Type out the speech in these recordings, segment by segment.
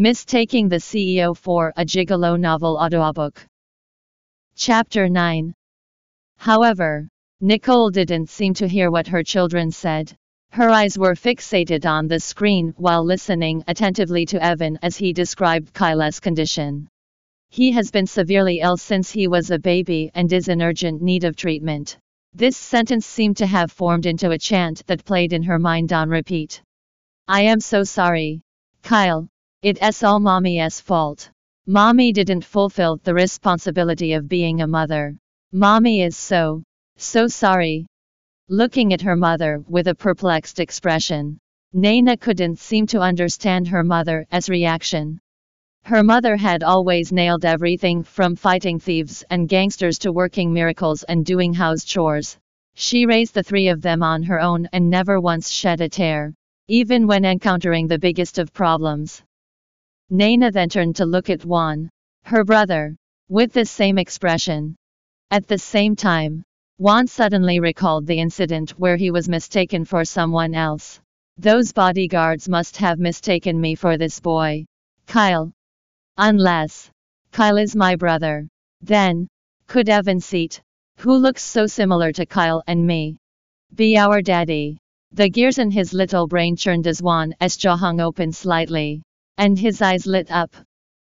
Mistaking the CEO for a gigolo novel audiobook. Chapter 9. However, Nicole didn't seem to hear what her children said. Her eyes were fixated on the screen while listening attentively to Evan as he described Kyle's condition. He has been severely ill since he was a baby and is in urgent need of treatment. This sentence seemed to have formed into a chant that played in her mind on repeat. I am so sorry. Kyle. It's all mommy's fault. Mommy didn't fulfill the responsibility of being a mother. Mommy is so, so sorry. Looking at her mother with a perplexed expression, Naina couldn't seem to understand her mother's reaction. Her mother had always nailed everything from fighting thieves and gangsters to working miracles and doing house chores. She raised the three of them on her own and never once shed a tear, even when encountering the biggest of problems. Naina then turned to look at Juan, her brother, with the same expression. At the same time, Juan suddenly recalled the incident where he was mistaken for someone else. Those bodyguards must have mistaken me for this boy. Kyle, Unless Kyle is my brother. Then, could Evan Seat, who looks so similar to Kyle and me, be our daddy? The gears in his little brain churned as Juan's jaw hung open slightly, and his eyes lit up.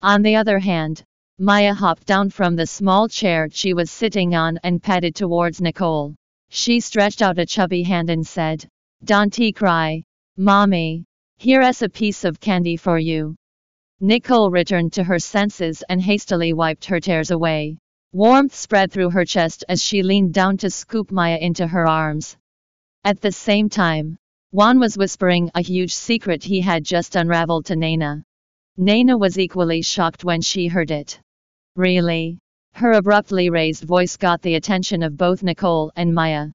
On the other hand, Maya hopped down from the small chair she was sitting on and padded towards Nicole. She stretched out a chubby hand and said, Don't cry. Mommy, here's a piece of candy for you. Nicole returned to her senses and hastily wiped her tears away. Warmth spread through her chest as she leaned down to scoop Maya into her arms. At the same time, Juan was whispering a huge secret he had just unraveled to Naina. Naina was equally shocked when she heard it. Really? Her abruptly raised voice got the attention of both Nicole and Maya.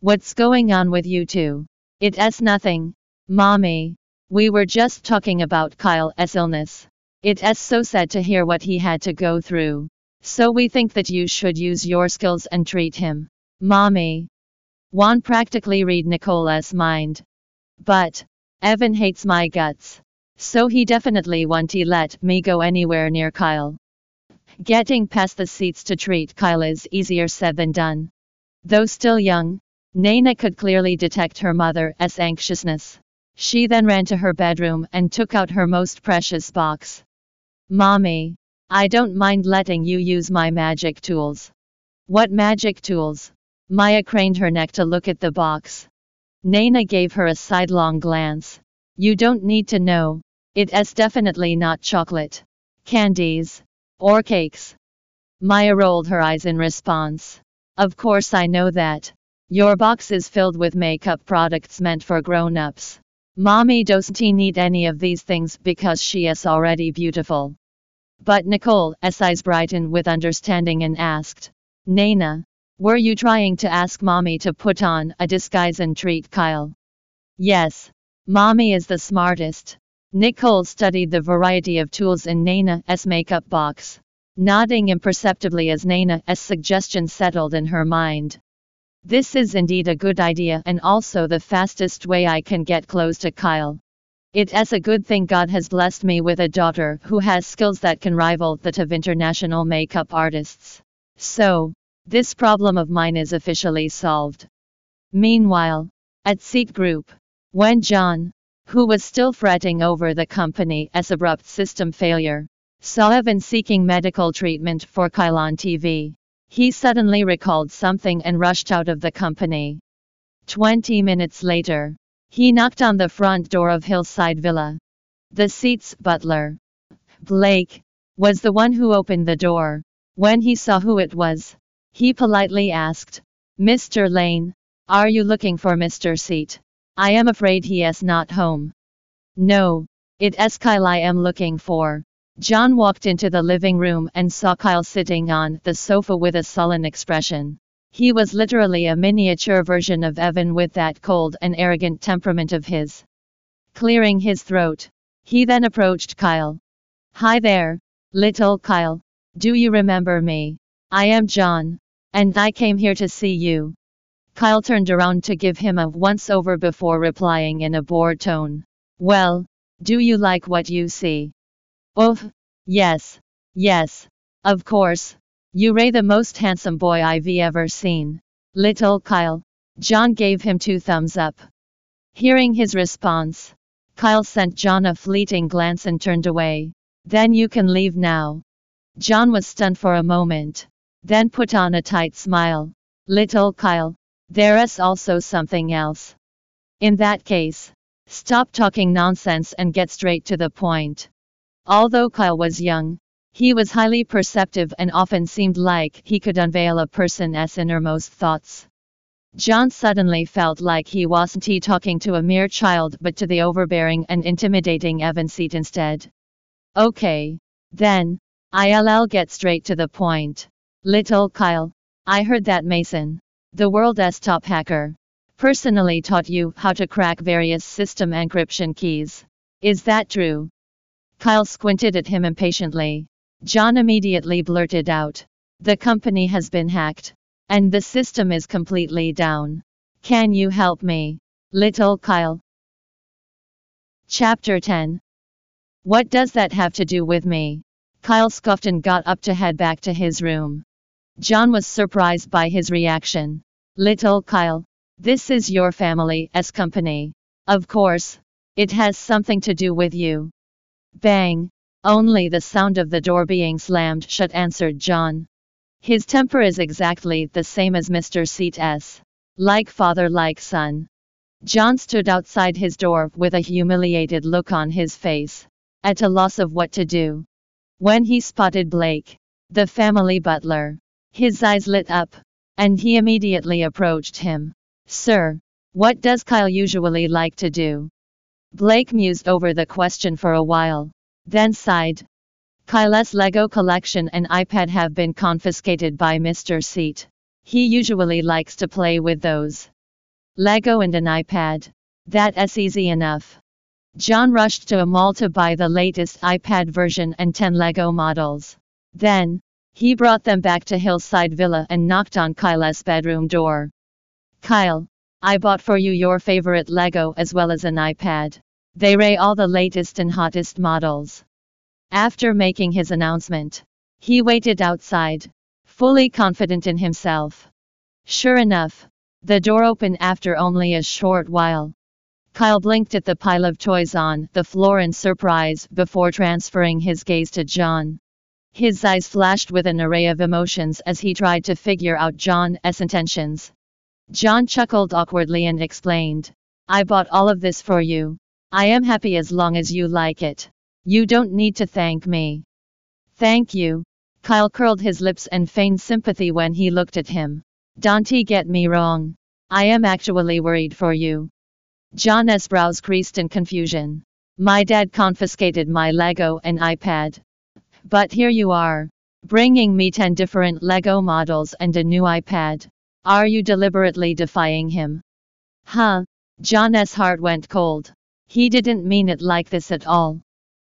What's going on with you two? It's nothing. Mommy, we were just talking about Kyle's illness. It's so sad to hear what he had to go through. So we think that you should use your skills and treat him. Mommy. Juan practically read Nicole's mind. But, Evan hates my guts. So he definitely won't let me go anywhere near Kyle. Getting past the seats to treat Kyle is easier said than done. Though still young, Naina could clearly detect her mother's anxiousness. She then ran to her bedroom and took out her most precious box. Mommy, I don't mind letting you use my magic tools. What magic tools? Maya craned her neck to look at the box. Naina gave her a sidelong glance. You don't need to know. It's definitely not chocolate, candies, or cakes. Maya rolled her eyes in response. Of course I know that. Your box is filled with makeup products meant for grown-ups. Mommy doesn't need any of these things because she is already beautiful. But Nicole's eyes brightened with understanding and asked, Naina, were you trying to ask Mommy to put on a disguise and treat Kyle? Yes. Mommy is the smartest. Nicole studied the variety of tools in Nana's makeup box, nodding imperceptibly as Nana's suggestion settled in her mind. This is indeed a good idea and also the fastest way I can get close to Kyle. It is a good thing God has blessed me with a daughter who has skills that can rival that of international makeup artists. So, this problem of mine is officially solved. Meanwhile, at Seat Group, when John, who was still fretting over the company's abrupt system failure, saw Evan seeking medical treatment for Kyle on TV, he suddenly recalled something and rushed out of the company. Twenty minutes later, he knocked on the front door of Hillside Villa. The seat's butler, Blake, was the one who opened the door. When he saw who it was, he politely asked, Mr. Lane, are you looking for Mr. Seat? I am afraid he is not home. No, it is Kyle I am looking for. John walked into the living room and saw Kyle sitting on the sofa with a sullen expression. He was literally a miniature version of Evan with that cold and arrogant temperament of his. Clearing his throat, he then approached Kyle. Hi there, little Kyle. Do you remember me? I am John, and I came here to see you. Kyle turned around to give him a once over before replying in a bored tone. Well, do you like what you see? Oh, yes, yes, of course. You Ray the most handsome boy I've ever seen. Little Kyle. John gave him two thumbs up. Hearing his response, Kyle sent John a fleeting glance and turned away. Then you can leave now. John was stunned for a moment, then put on a tight smile. Little Kyle, there's also something else. In that case, stop talking nonsense and get straight to the point. Although Kyle was young, he was highly perceptive and often seemed like he could unveil a person's innermost thoughts. John suddenly felt like he wasn't he talking to a mere child but to the overbearing and intimidating Evan Seat instead. Okay. Then. I'll get straight to the point. Little Kyle. I heard that Mason, the world's top hacker, personally taught you how to crack various system encryption keys. Is that true? Kyle squinted at him impatiently. John immediately blurted out. The company has been hacked. And the system is completely down. Can you help me? Little Kyle. Chapter 10 What does that have to do with me? Kyle scoffed and got up to head back to his room. John was surprised by his reaction. Little Kyle, this is your family's company. Of course, it has something to do with you. Bang! Only the sound of the door being slammed shut answered John. His temper is exactly the same as Mr. Seat's. Like father, like son. John stood outside his door with a humiliated look on his face, at a loss of what to do. When he spotted Blake, the family butler, his eyes lit up, and he immediately approached him. Sir, what does Kyle usually like to do? Blake mused over the question for a while, then sighed. Kyle's Lego collection and iPad have been confiscated by Mr. Seat. He usually likes to play with those. Lego and an iPad. That's easy enough. John rushed to a mall to buy the latest iPad version and 10 Lego models. Then, he brought them back to Hillside Villa and knocked on Kyle's bedroom door. Kyle, I bought for you your favorite Lego as well as an iPad. They ray all the latest and hottest models. After making his announcement, he waited outside, fully confident in himself. Sure enough, the door opened after only a short while. Kyle blinked at the pile of toys on the floor in surprise before transferring his gaze to John. His eyes flashed with an array of emotions as he tried to figure out John's intentions. John chuckled awkwardly and explained, I bought all of this for you. I am happy as long as you like it. You don't need to thank me. Thank you. Kyle curled his lips and feigned sympathy when he looked at him. Don't get me wrong. I am actually worried for you. John's brows creased in confusion. My dad confiscated my Lego and iPad. But here you are, bringing me 10 different Lego models and a new iPad. Are you deliberately defying him? Huh? John's heart went cold. He didn't mean it like this at all.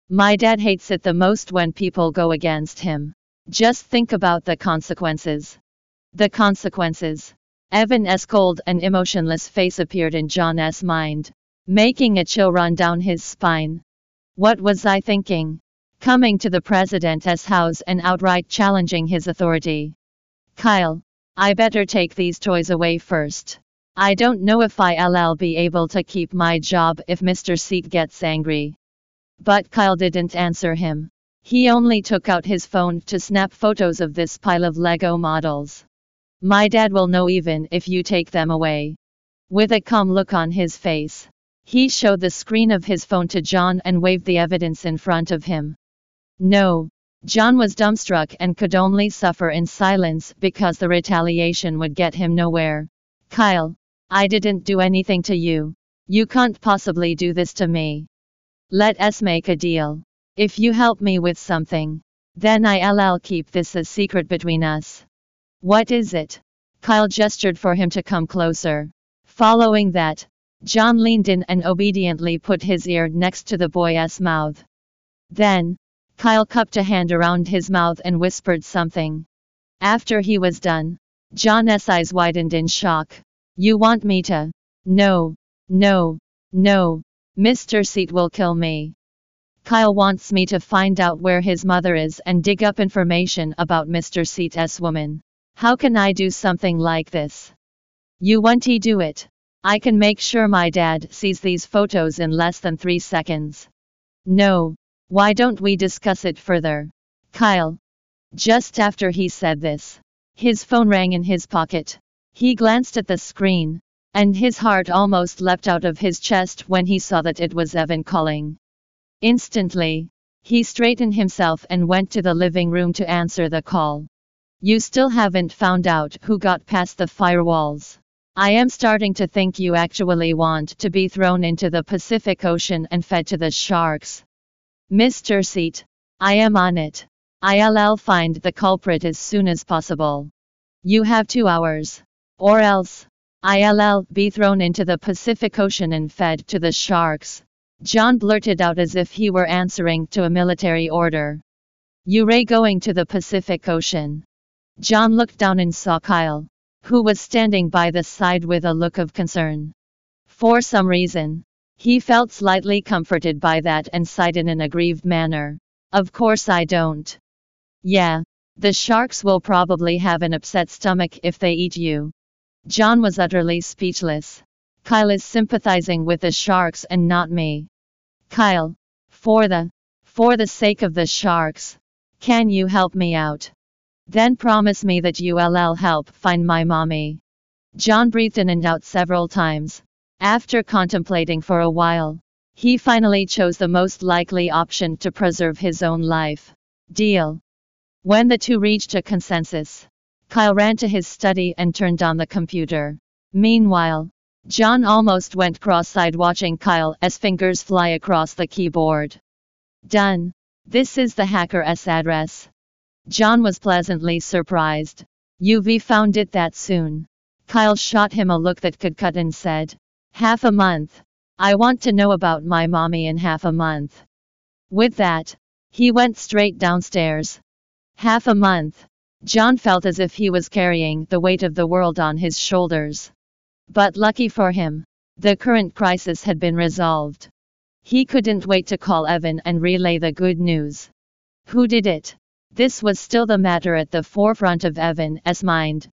My dad hates it the most when people go against him. Just think about the consequences. The consequences. Evan's cold and emotionless face appeared in John's mind, making a chill run down his spine. What was I thinking? Coming to the president as house and outright challenging his authority. Kyle, I better take these toys away first. I don't know if I'll be able to keep my job if Mr. Seat gets angry. But Kyle didn't answer him. He only took out his phone to snap photos of this pile of Lego models. My dad will know even if you take them away. With a calm look on his face, he showed the screen of his phone to John and waved the evidence in front of him. No. John was dumbstruck and could only suffer in silence because the retaliation would get him nowhere. Kyle, I didn't do anything to you. You can't possibly do this to me. Let us make a deal. If you help me with something, then I'll keep this a secret between us. What is it? Kyle gestured for him to come closer. Following that, John leaned in and obediently put his ear next to the boy's mouth. Then, Kyle cupped a hand around his mouth and whispered something. After he was done, John's eyes widened in shock. You want me to? No, no, no, Mr. Seat will kill me. Kyle wants me to find out where his mother is and dig up information about Mr. Seat's woman. How can I do something like this? You want to do it? I can make sure my dad sees these photos in less than three seconds. No. Why don't we discuss it further? Kyle. Just after he said this, his phone rang in his pocket. He glanced at the screen, and his heart almost leapt out of his chest when he saw that it was Evan calling. Instantly, he straightened himself and went to the living room to answer the call. You still haven't found out who got past the firewalls. I am starting to think you actually want to be thrown into the Pacific Ocean and fed to the sharks. Mr. Seat, I am on it. I'll find the culprit as soon as possible. You have two hours. Or else, I'll be thrown into the Pacific Ocean and fed to the sharks. John blurted out as if he were answering to a military order. You ray going to the Pacific Ocean. John looked down and saw Kyle, who was standing by the side with a look of concern. For some reason, he felt slightly comforted by that and sighed in an aggrieved manner. Of course I don't. Yeah, the sharks will probably have an upset stomach if they eat you. John was utterly speechless. Kyle is sympathizing with the sharks and not me. Kyle, for the for the sake of the sharks, can you help me out? Then promise me that you'll help find my mommy. John breathed in and out several times. After contemplating for a while, he finally chose the most likely option to preserve his own life. Deal. When the two reached a consensus, Kyle ran to his study and turned on the computer. Meanwhile, John almost went cross-eyed watching Kyle as fingers fly across the keyboard. Done. This is the hacker's address. John was pleasantly surprised. UV found it that soon. Kyle shot him a look that could cut and said, Half a month. I want to know about my mommy in half a month. With that, he went straight downstairs. Half a month. John felt as if he was carrying the weight of the world on his shoulders. But lucky for him, the current crisis had been resolved. He couldn't wait to call Evan and relay the good news. Who did it? This was still the matter at the forefront of Evan's mind.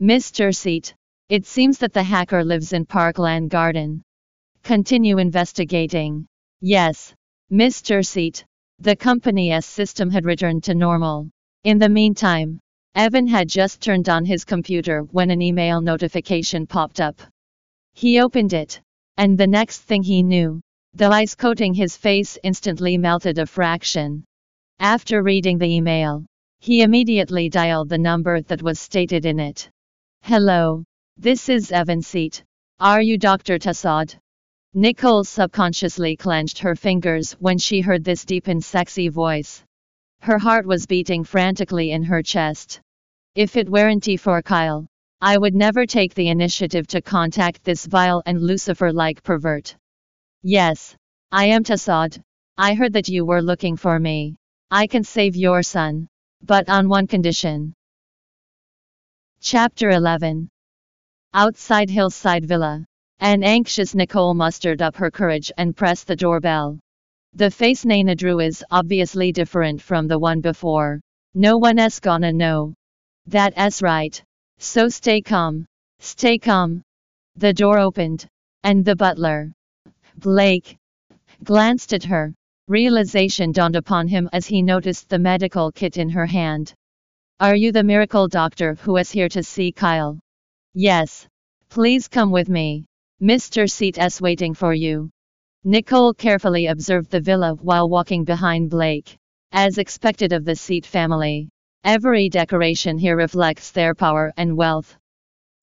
Mr. Seat. It seems that the hacker lives in Parkland Garden. Continue investigating. Yes. Mr. Seat. The company's system had returned to normal. In the meantime, Evan had just turned on his computer when an email notification popped up. He opened it, and the next thing he knew, the ice coating his face instantly melted a fraction. After reading the email, he immediately dialed the number that was stated in it. Hello, this is Evan Seat. Are you Dr. Tassad? Nicole subconsciously clenched her fingers when she heard this deep and sexy voice. Her heart was beating frantically in her chest. If it weren't for Kyle, I would never take the initiative to contact this vile and Lucifer-like pervert. Yes, I am Tassad. I heard that you were looking for me. I can save your son. But on one condition. Chapter 11 Outside Hillside Villa. An anxious Nicole mustered up her courage and pressed the doorbell. The face Nana drew is obviously different from the one before. No one is gonna know. That's right. So stay calm. Stay calm. The door opened, and the butler, Blake, glanced at her. Realization dawned upon him as he noticed the medical kit in her hand. Are you the miracle doctor who is here to see Kyle? Yes. Please come with me. Mr. Seat is waiting for you. Nicole carefully observed the villa while walking behind Blake. As expected of the Seat family, Every decoration here reflects their power and wealth.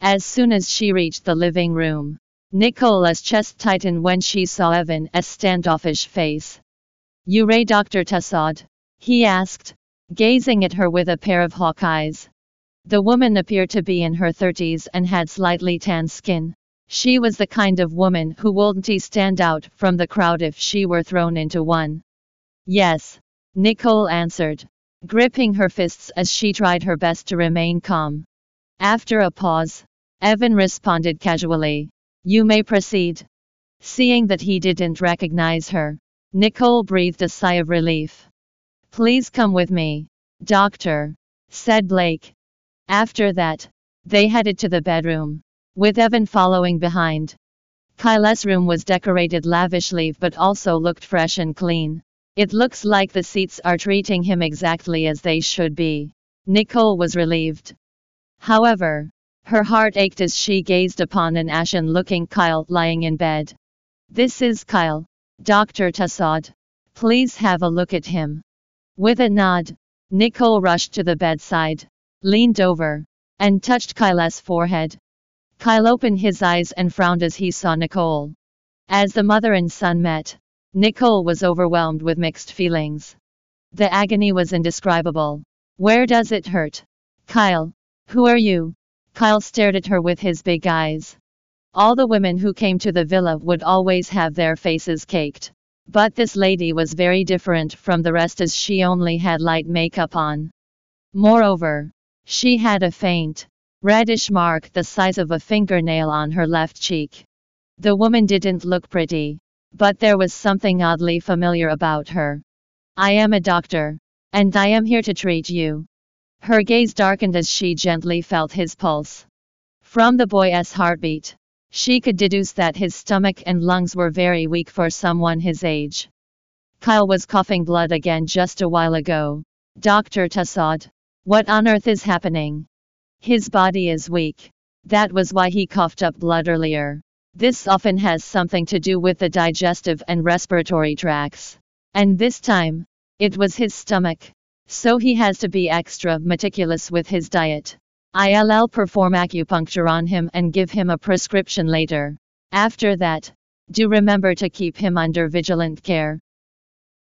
As soon as she reached the living room, Nicole's chest tightened when she saw Evan's standoffish face. You ray Dr. Tassad? He asked, gazing at her with a pair of hawk eyes. The woman appeared to be in her thirties and had slightly tan skin. She was the kind of woman who wouldn't stand out from the crowd if she were thrown into one. Yes, Nicole answered, gripping her fists as she tried her best to remain calm. After a pause, Evan responded casually, You may proceed. Seeing that he didn't recognize her, Nicole breathed a sigh of relief. Please come with me, doctor, said Blake. After that, they headed to the bedroom, with Evan following behind. Kyle's room was decorated lavishly but also looked fresh and clean. It looks like the seats are treating him exactly as they should be. Nicole was relieved. However, her heart ached as she gazed upon an ashen looking Kyle lying in bed. This is Kyle, Dr. Tassad. Please have a look at him. With a nod, Nicole rushed to the bedside, leaned over, and touched Kyle's forehead. Kyle opened his eyes and frowned as he saw Nicole. As the mother and son met, Nicole was overwhelmed with mixed feelings. The agony was indescribable. Where does it hurt? Kyle. Who are you? Kyle stared at her with his big eyes. All the women who came to the villa would always have their faces caked. But this lady was very different from the rest as she only had light makeup on. Moreover, she had a faint, reddish mark the size of a fingernail on her left cheek. The woman didn't look pretty, but there was something oddly familiar about her. I am a doctor, and I am here to treat you. Her gaze darkened as she gently felt his pulse. From the boy's heartbeat, she could deduce that his stomach and lungs were very weak for someone his age. Kyle was coughing blood again just a while ago. Dr. Tassad, what on earth is happening? His body is weak. That was why he coughed up blood earlier. This often has something to do with the digestive and respiratory tracts. And this time, it was his stomach. So he has to be extra meticulous with his diet. I'll perform acupuncture on him and give him a prescription later. After that, do remember to keep him under vigilant care.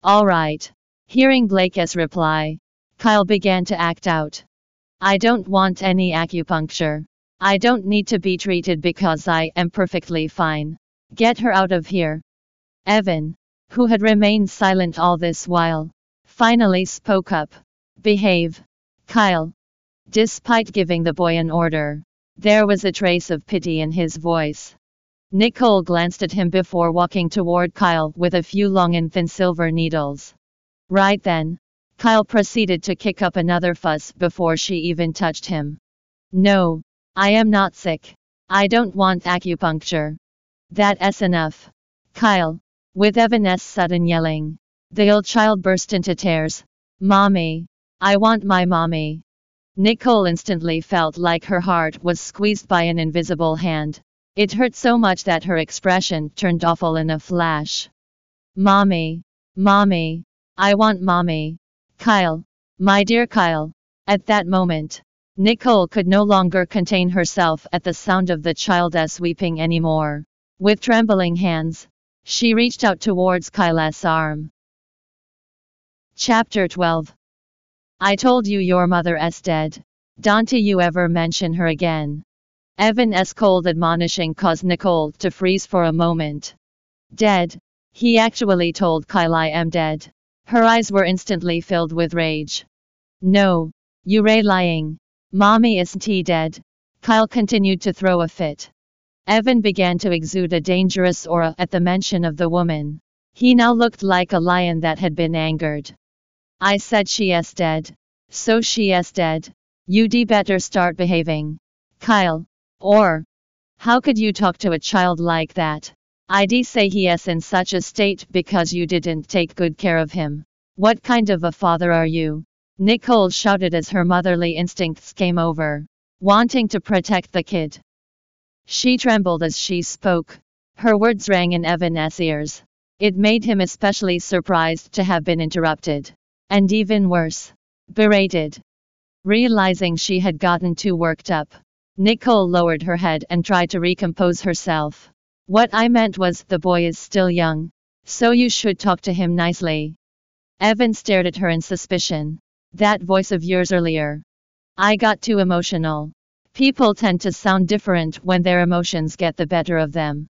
Alright. Hearing Blake's reply, Kyle began to act out. I don't want any acupuncture. I don't need to be treated because I am perfectly fine. Get her out of here. Evan, who had remained silent all this while, finally spoke up. Behave. Kyle. Despite giving the boy an order, there was a trace of pity in his voice. Nicole glanced at him before walking toward Kyle with a few long and thin silver needles. Right then, Kyle proceeded to kick up another fuss before she even touched him. No, I am not sick. I don't want acupuncture. That's enough. Kyle. With Evan's sudden yelling, the old child burst into tears. Mommy. I want my mommy. Nicole instantly felt like her heart was squeezed by an invisible hand. It hurt so much that her expression turned awful in a flash. Mommy. Mommy. I want mommy. Kyle. My dear Kyle. At that moment, Nicole could no longer contain herself at the sound of the child's weeping anymore. With trembling hands, she reached out towards Kyle's arm. Chapter 12 I told you your mother is dead. Don't you ever mention her again. Evan's cold admonishing caused Nicole to freeze for a moment. Dead. He actually told Kyle I am dead. Her eyes were instantly filled with rage. No. You ray lying. Mommy isn't he dead? Kyle continued to throw a fit. Evan began to exude a dangerous aura at the mention of the woman. He now looked like a lion that had been angered. I said she is dead. So she is dead. You'd better start behaving. Kyle. Or. How could you talk to a child like that? I'd say he is in such a state because you didn't take good care of him. What kind of a father are you? Nicole shouted as her motherly instincts came over, wanting to protect the kid. She trembled as she spoke. Her words rang in Evan's ears. It made him especially surprised to have been interrupted. And even worse, berated. Realizing she had gotten too worked up, Nicole lowered her head and tried to recompose herself. What I meant was the boy is still young, so you should talk to him nicely. Evan stared at her in suspicion. That voice of yours earlier. I got too emotional. People tend to sound different when their emotions get the better of them.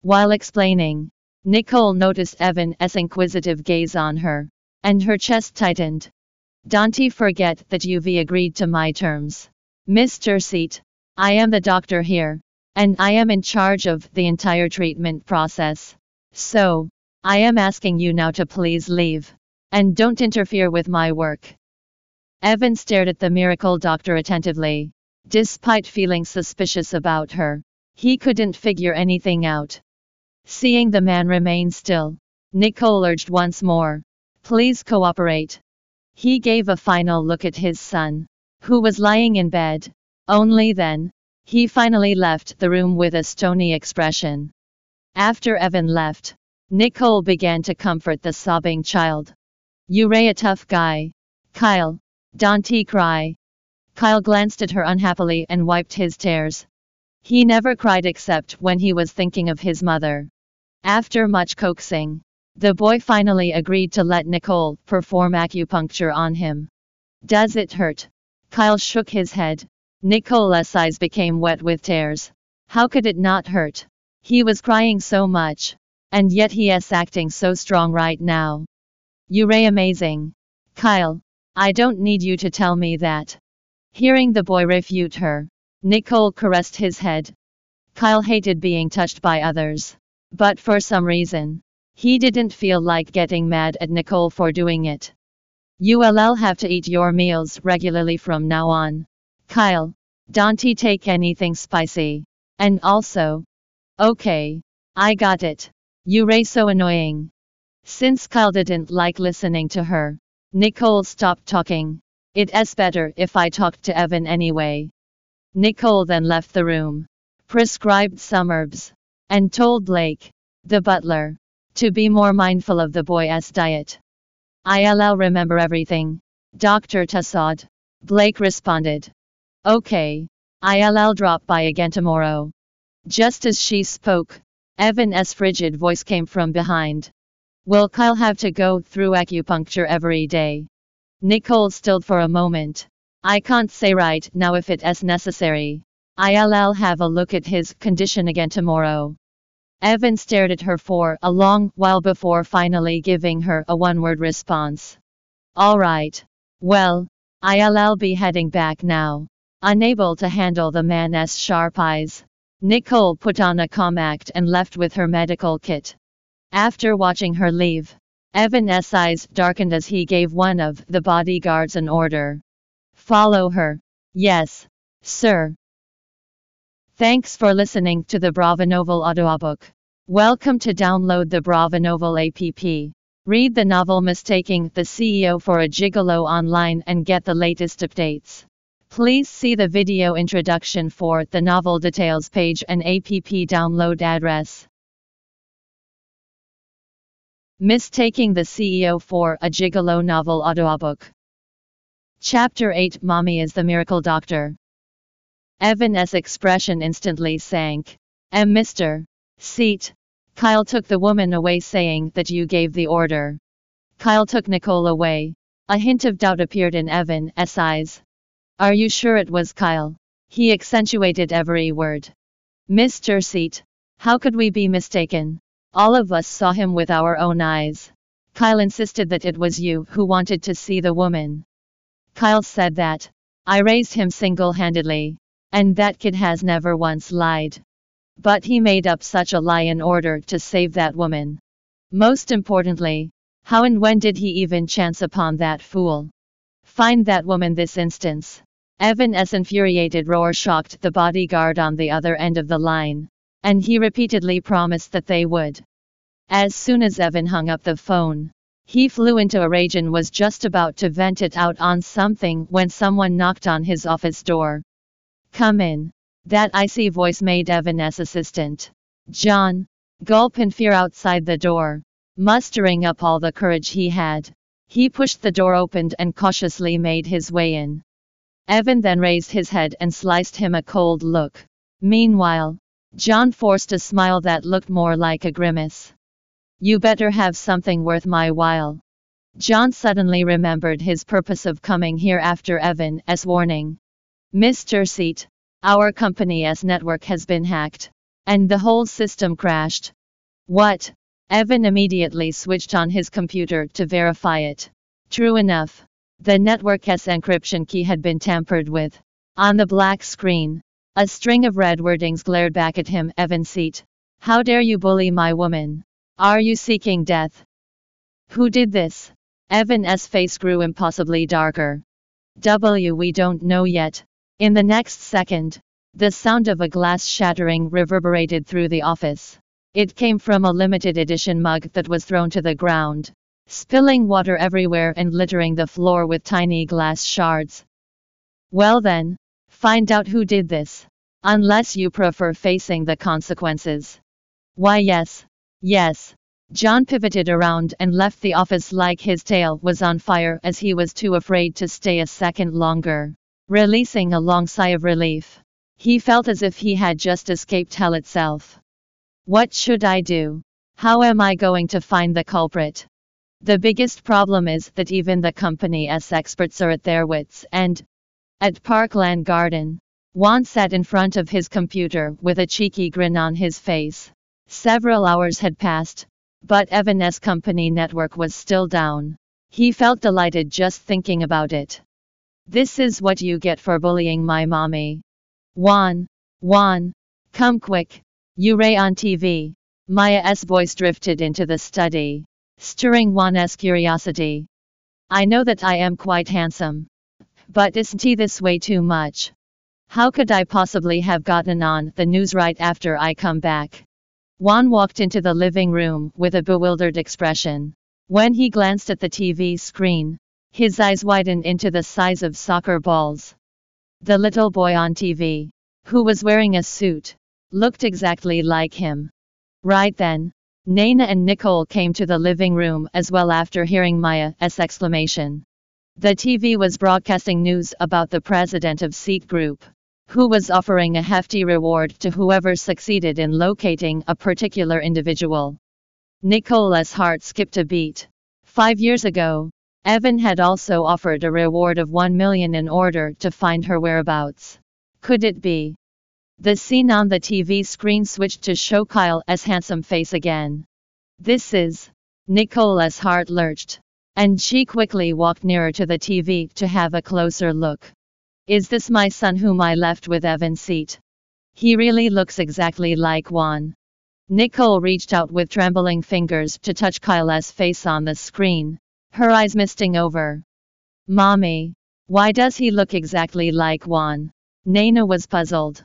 While explaining, Nicole noticed Evan's inquisitive gaze on her, and her chest tightened. Don't you forget that you've agreed to my terms. Mr. Seat. I am the doctor here, and I am in charge of the entire treatment process. So, I am asking you now to please leave. And don't interfere with my work. Evan stared at the miracle doctor attentively. Despite feeling suspicious about her, he couldn't figure anything out. Seeing the man remain still, Nicole urged once more. Please cooperate. He gave a final look at his son, who was lying in bed. Only then, he finally left the room with a stony expression. After Evan left, Nicole began to comfort the sobbing child. You're a tough guy. Kyle. Dante cry. Kyle glanced at her unhappily and wiped his tears. He never cried except when he was thinking of his mother. After much coaxing, the boy finally agreed to let Nicole perform acupuncture on him. Does it hurt? Kyle shook his head. Nicole's eyes became wet with tears. How could it not hurt? He was crying so much. And yet he is acting so strong right now. You're amazing. Kyle, I don't need you to tell me that. Hearing the boy refute her, Nicole caressed his head. Kyle hated being touched by others. But for some reason, he didn't feel like getting mad at Nicole for doing it. You'll have to eat your meals regularly from now on. Kyle, don't take anything spicy. And also, okay, I got it. You're so annoying. Since Kyle didn't like listening to her, Nicole stopped talking. It's better if I talk to Evan anyway. Nicole then left the room, prescribed some herbs, and told Blake, the butler, to be more mindful of the boy's diet. I'll remember everything. Dr. Tassad. Blake responded. Okay. I'll drop by again tomorrow. Just as she spoke, Evan's frigid voice came from behind. Will Kyle have to go through acupuncture every day? Nicole stilled for a moment. I can't say right now if it is necessary. I'll have a look at his condition again tomorrow. Evan stared at her for a long while before finally giving her a one word response. Alright. Well, I'll be heading back now. Unable to handle the man's sharp eyes, Nicole put on a calm act and left with her medical kit. After watching her leave, Evan's eyes darkened as he gave one of the bodyguards an order. Follow her. Yes, sir. Thanks for listening to the Brava Novel audiobook. Welcome to download the Brava Novel app. Read the novel Mistaking the CEO for a Gigolo online and get the latest updates. Please see the video introduction for the novel details page and app download address. Mistaking the CEO for a Gigolo novel audiobook. Chapter 8 Mommy is the Miracle Doctor. Evan's expression instantly sank. And Mr. Seat. Kyle took the woman away saying that you gave the order. Kyle took Nicole away. A hint of doubt appeared in Evan's eyes. Are you sure it was Kyle? He accentuated every word. Mr. Seat. How could we be mistaken? All of us saw him with our own eyes. Kyle insisted that it was you who wanted to see the woman. Kyle said that. I raised him single handedly. And that kid has never once lied. But he made up such a lie in order to save that woman. Most importantly, how and when did he even chance upon that fool? Find that woman this instance. Evan's infuriated roar shocked the bodyguard on the other end of the line and he repeatedly promised that they would. As soon as Evan hung up the phone, he flew into a rage and was just about to vent it out on something when someone knocked on his office door. Come in. That icy voice made Evan's assistant, John, gulp in fear outside the door. Mustering up all the courage he had, he pushed the door open and cautiously made his way in. Evan then raised his head and sliced him a cold look. Meanwhile, John forced a smile that looked more like a grimace. You better have something worth my while. John suddenly remembered his purpose of coming here after Evan's warning. Mr. Seat, our company's network has been hacked. And the whole system crashed. What? Evan immediately switched on his computer to verify it. True enough. The network's encryption key had been tampered with. On the black screen, a string of red wordings glared back at him, Evan Seat. How dare you bully my woman? Are you seeking death? Who did this? Evan's face grew impossibly darker. W. We don't know yet. In the next second, the sound of a glass shattering reverberated through the office. It came from a limited edition mug that was thrown to the ground, spilling water everywhere and littering the floor with tiny glass shards. Well then, find out who did this. Unless you prefer facing the consequences. Why, yes. Yes. John pivoted around and left the office like his tail was on fire as he was too afraid to stay a second longer. Releasing a long sigh of relief. He felt as if he had just escaped hell itself. What should I do? How am I going to find the culprit? The biggest problem is that even the company's experts are at their wits' end. At Parkland Garden, Juan sat in front of his computer with a cheeky grin on his face. Several hours had passed, but Evan's company network was still down. He felt delighted just thinking about it. This is what you get for bullying my mommy. Juan, Juan, come quick. You ray on TV. Maya's voice drifted into the study, stirring Juan's curiosity. I know that I am quite handsome. But isn't he this way too much? How could I possibly have gotten on the news right after I come back? Juan walked into the living room with a bewildered expression. When he glanced at the TV screen, his eyes widened into the size of soccer balls. The little boy on TV, who was wearing a suit, looked exactly like him. Right then, Nana and Nicole came to the living room as well after hearing Maya's exclamation. The TV was broadcasting news about the president of Seat Group, who was offering a hefty reward to whoever succeeded in locating a particular individual. Nicola's heart skipped a beat. Five years ago, Evan had also offered a reward of 1 million in order to find her whereabouts. Could it be? The scene on the TV screen switched to show Kyle's handsome face again. This is. Nicola's heart lurched, and she quickly walked nearer to the TV to have a closer look. Is this my son whom I left with Evan Seat? He really looks exactly like Juan. Nicole reached out with trembling fingers to touch Kyla's face on the screen, her eyes misting over. Mommy, why does he look exactly like Juan? Nana was puzzled.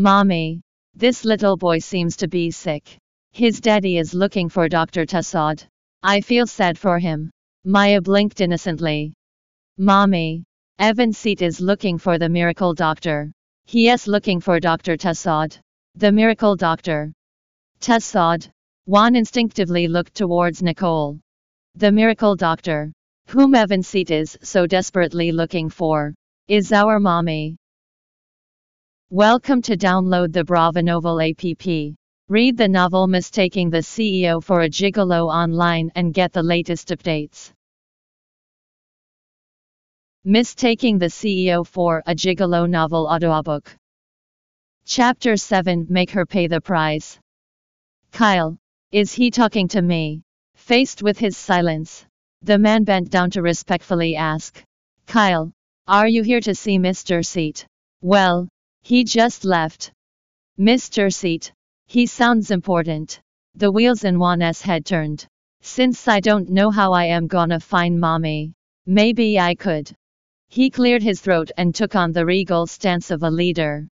Mommy, this little boy seems to be sick. His daddy is looking for Dr. Tassad. I feel sad for him. Maya blinked innocently. Mommy, Evan Seat is looking for the miracle doctor. He is looking for Dr. Tassad. The miracle doctor. Tassad. Juan instinctively looked towards Nicole. The miracle doctor, whom Evan Seat is so desperately looking for, is our mommy. Welcome to download the Brava Novel app. Read the novel Mistaking the CEO for a Gigolo online and get the latest updates. Mistaking the CEO for a Gigolo novel audiobook. Chapter 7 Make Her Pay the Price. Kyle. Is he talking to me? Faced with his silence, the man bent down to respectfully ask. Kyle. Are you here to see Mr. Seat? Well, he just left. Mr. Seat. He sounds important. The wheels in Juan's head turned. Since I don't know how I am gonna find mommy, maybe I could. He cleared his throat and took on the regal stance of a leader.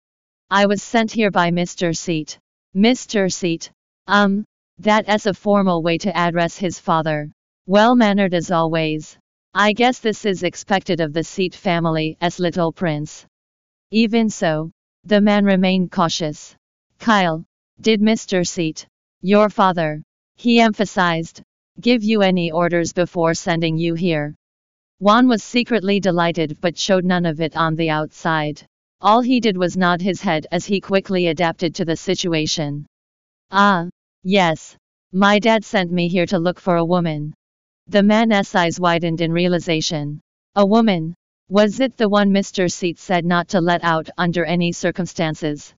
I was sent here by Mr. Seat. Mr. Seat. Um, that's a formal way to address his father. Well mannered as always. I guess this is expected of the Seat family as little prince. Even so, the man remained cautious. Kyle, did Mr. Seat, your father, he emphasized, give you any orders before sending you here? Juan was secretly delighted but showed none of it on the outside. All he did was nod his head as he quickly adapted to the situation. Ah, yes. My dad sent me here to look for a woman. The man's eyes widened in realization. A woman. Was it the one Mr. Seat said not to let out under any circumstances?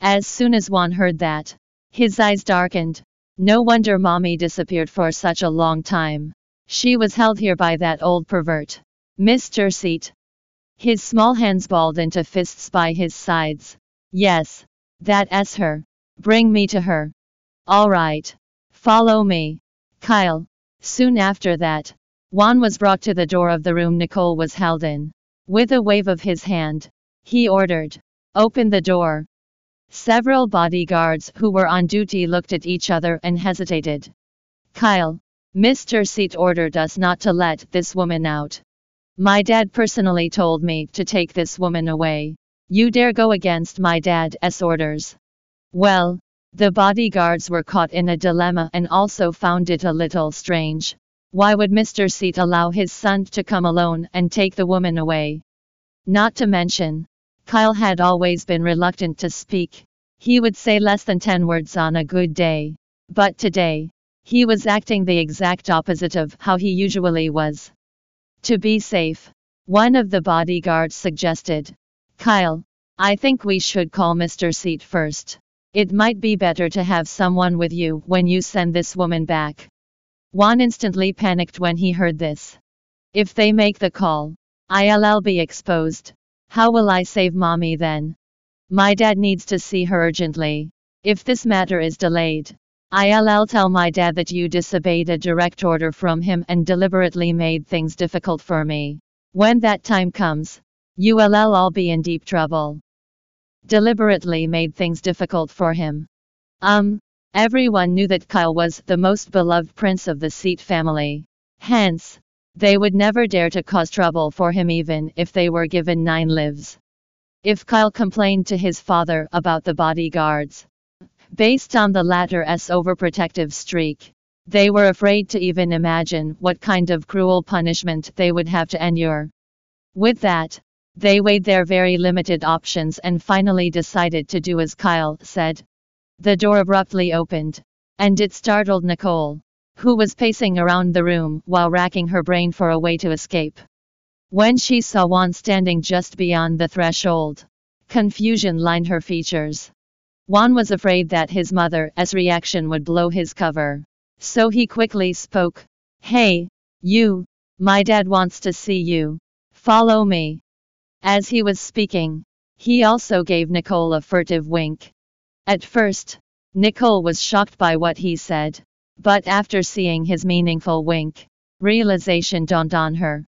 As soon as Juan heard that, his eyes darkened. No wonder mommy disappeared for such a long time. She was held here by that old pervert. Mr. Seat. His small hands balled into fists by his sides. Yes. That s her. Bring me to her. All right. Follow me. Kyle. Soon after that, Juan was brought to the door of the room Nicole was held in. With a wave of his hand, he ordered, Open the door. Several bodyguards who were on duty looked at each other and hesitated. Kyle, Mr. Seat ordered us not to let this woman out. My dad personally told me to take this woman away. You dare go against my dad's orders. Well, the bodyguards were caught in a dilemma and also found it a little strange. Why would Mr. Seat allow his son to come alone and take the woman away? Not to mention, Kyle had always been reluctant to speak. He would say less than 10 words on a good day. But today, he was acting the exact opposite of how he usually was. To be safe, one of the bodyguards suggested, Kyle, I think we should call Mr. Seat first. It might be better to have someone with you when you send this woman back. Juan instantly panicked when he heard this. If they make the call, I'll be exposed. How will I save mommy then? My dad needs to see her urgently. If this matter is delayed, I'll tell my dad that you disobeyed a direct order from him and deliberately made things difficult for me. When that time comes, you'll all be in deep trouble. Deliberately made things difficult for him. Um, everyone knew that Kyle was the most beloved prince of the Seat family. Hence, they would never dare to cause trouble for him even if they were given nine lives. If Kyle complained to his father about the bodyguards, Based on the latter's overprotective streak, they were afraid to even imagine what kind of cruel punishment they would have to endure. With that, they weighed their very limited options and finally decided to do as Kyle said. The door abruptly opened, and it startled Nicole, who was pacing around the room while racking her brain for a way to escape. When she saw Juan standing just beyond the threshold, confusion lined her features. Juan was afraid that his mother's reaction would blow his cover. So he quickly spoke. Hey, you, my dad wants to see you. Follow me. As he was speaking, he also gave Nicole a furtive wink. At first, Nicole was shocked by what he said, but after seeing his meaningful wink, realization dawned on her.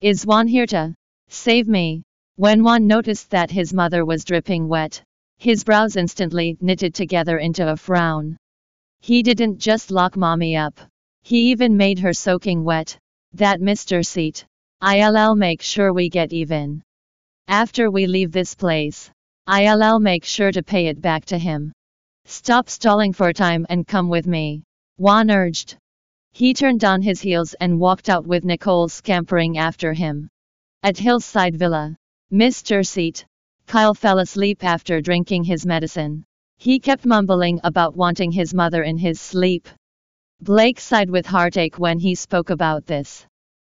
Is Juan here to save me? When Juan noticed that his mother was dripping wet, his brows instantly knitted together into a frown. He didn't just lock mommy up. He even made her soaking wet. That Mr. Seat. ILL make sure we get even. After we leave this place, ILL make sure to pay it back to him. Stop stalling for time and come with me. Juan urged. He turned on his heels and walked out with Nicole scampering after him. At Hillside Villa, Mr. Seat, Kyle fell asleep after drinking his medicine. He kept mumbling about wanting his mother in his sleep. Blake sighed with heartache when he spoke about this.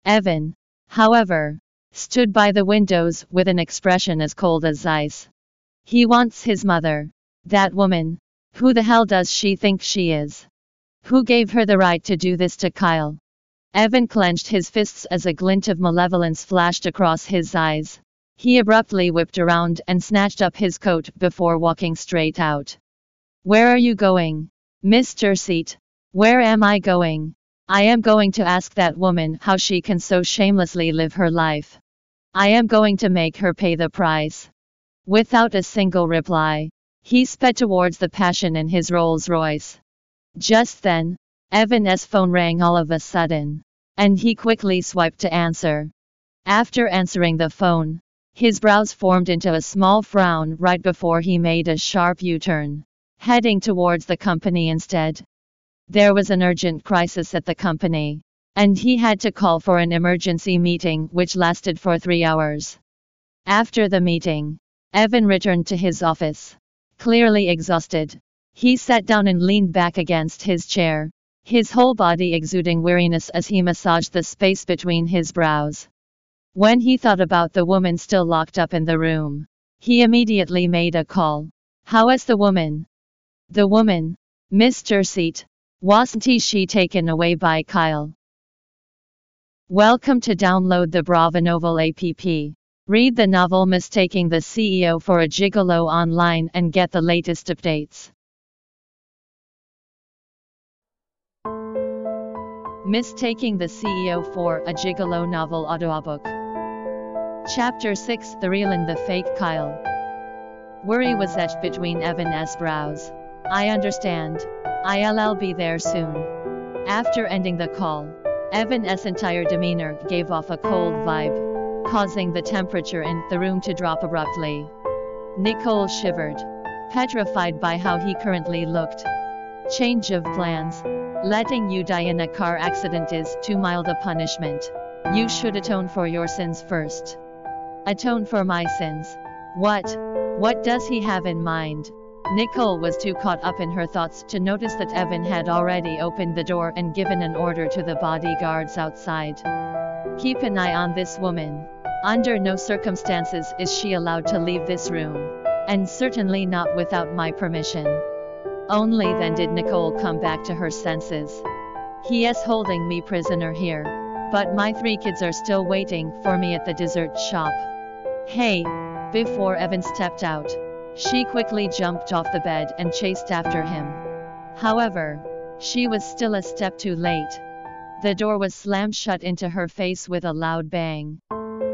Evan, however, stood by the windows with an expression as cold as ice. He wants his mother. That woman. Who the hell does she think she is? Who gave her the right to do this to Kyle? Evan clenched his fists as a glint of malevolence flashed across his eyes. He abruptly whipped around and snatched up his coat before walking straight out. Where are you going? Mr. Seat. Where am I going? I am going to ask that woman how she can so shamelessly live her life. I am going to make her pay the price. Without a single reply, he sped towards the passion in his Rolls Royce. Just then, Evan's phone rang all of a sudden, and he quickly swiped to answer. After answering the phone, his brows formed into a small frown right before he made a sharp U-turn, heading towards the company instead. There was an urgent crisis at the company, and he had to call for an emergency meeting which lasted for three hours. After the meeting, Evan returned to his office. Clearly exhausted, he sat down and leaned back against his chair, his whole body exuding weariness as he massaged the space between his brows. When he thought about the woman still locked up in the room, he immediately made a call. How is the woman? The woman, Mr. Seat, wasn't she taken away by Kyle? Welcome to download the Brava Novel app. Read the novel Mistaking the CEO for a Gigolo online and get the latest updates. Mistaking the CEO for a gigolo novel audiobook. Chapter 6 The Real and the Fake Kyle. Worry was etched between Evan's brows. I understand. I'll be there soon. After ending the call, Evan's entire demeanor gave off a cold vibe, causing the temperature in the room to drop abruptly. Nicole shivered, petrified by how he currently looked. Change of plans. Letting you die in a car accident is too mild a punishment. You should atone for your sins first. Atone for my sins. What? What does he have in mind? Nicole was too caught up in her thoughts to notice that Evan had already opened the door and given an order to the bodyguards outside. Keep an eye on this woman. Under no circumstances is she allowed to leave this room. And certainly not without my permission. Only then did Nicole come back to her senses. He is holding me prisoner here. But my three kids are still waiting for me at the dessert shop. Hey! Before Evan stepped out, she quickly jumped off the bed and chased after him. However, she was still a step too late. The door was slammed shut into her face with a loud bang.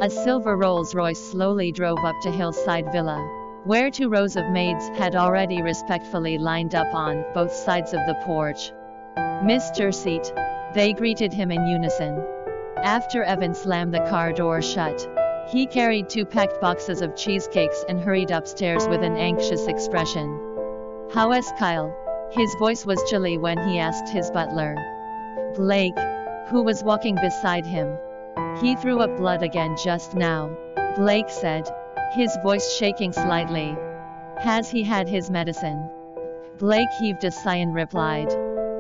A silver Rolls Royce slowly drove up to Hillside Villa where two rows of maids had already respectfully lined up on both sides of the porch. Mr. Seat. They greeted him in unison. After Evan slammed the car door shut, he carried two packed boxes of cheesecakes and hurried upstairs with an anxious expression. How is Kyle? His voice was chilly when he asked his butler. Blake, who was walking beside him. He threw up blood again just now. Blake said, his voice shaking slightly. Has he had his medicine? Blake heaved a sigh and replied.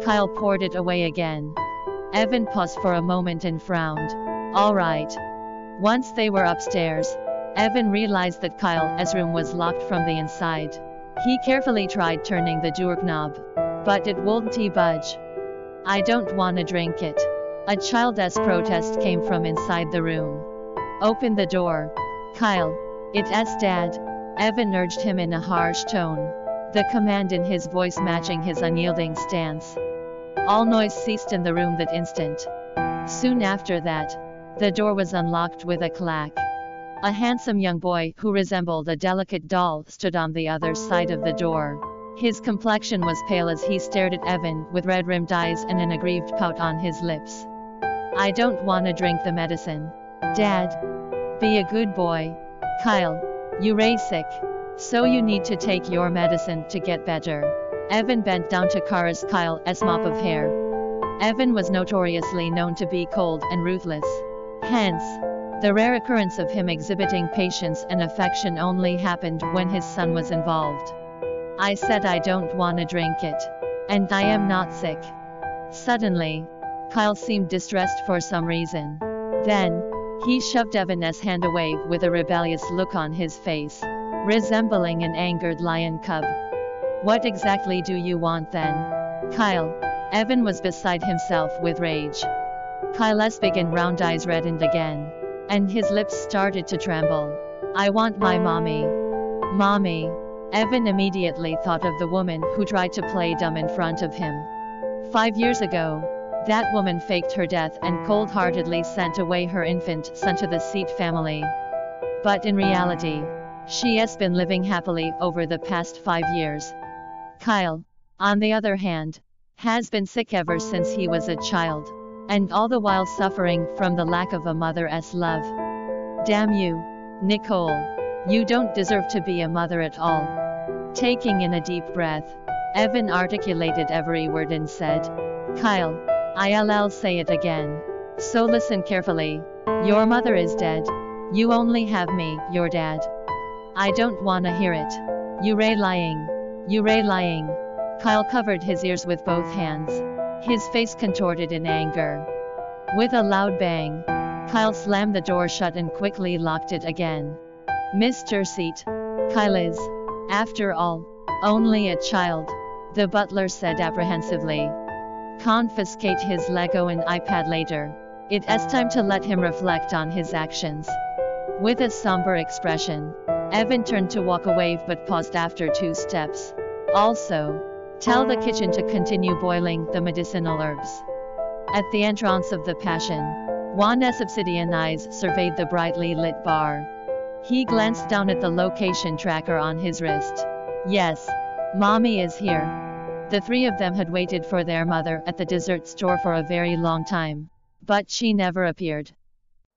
Kyle poured it away again. Evan paused for a moment and frowned. All right. Once they were upstairs, Evan realized that Kyle's room was locked from the inside. He carefully tried turning the door knob, but it wouldn't budge. I don't wanna drink it. A child's protest came from inside the room. Open the door. Kyle, it's dad. Evan urged him in a harsh tone, the command in his voice matching his unyielding stance. All noise ceased in the room that instant. Soon after that, the door was unlocked with a clack. A handsome young boy who resembled a delicate doll stood on the other side of the door. His complexion was pale as he stared at Evan with red rimmed eyes and an aggrieved pout on his lips. I don't wanna drink the medicine. Dad. Be a good boy. Kyle, you are sick. So you need to take your medicine to get better. Evan bent down to caress Kyle's mop of hair. Evan was notoriously known to be cold and ruthless. Hence, the rare occurrence of him exhibiting patience and affection only happened when his son was involved. I said I don't wanna drink it. And I am not sick. Suddenly, Kyle seemed distressed for some reason. Then, he shoved Evan's hand away with a rebellious look on his face, resembling an angered lion cub. What exactly do you want then? Kyle. Evan was beside himself with rage. Kyle's big and round eyes reddened again, and his lips started to tremble. I want my mommy. Mommy. Evan immediately thought of the woman who tried to play dumb in front of him. Five years ago, that woman faked her death and cold-heartedly sent away her infant son to the Seat family. But in reality, she has been living happily over the past five years. Kyle, on the other hand, has been sick ever since he was a child, and all the while suffering from the lack of a mother's love. Damn you, Nicole. You don't deserve to be a mother at all. Taking in a deep breath, Evan articulated every word and said, Kyle, I'll say it again. So listen carefully. Your mother is dead. You only have me, your dad. I don't wanna hear it. You ray lying. You ray lying. Kyle covered his ears with both hands. His face contorted in anger. With a loud bang, Kyle slammed the door shut and quickly locked it again. Mr. Seat. Kyle is, after all, only a child, the butler said apprehensively confiscate his Lego and iPad later. It is time to let him reflect on his actions. With a somber expression, Evan turned to walk away but paused after two steps. Also, tell the kitchen to continue boiling the medicinal herbs. At the entrance of the Passion, Juan's obsidian eyes surveyed the brightly lit bar. He glanced down at the location tracker on his wrist. Yes, mommy is here. The three of them had waited for their mother at the dessert store for a very long time, but she never appeared.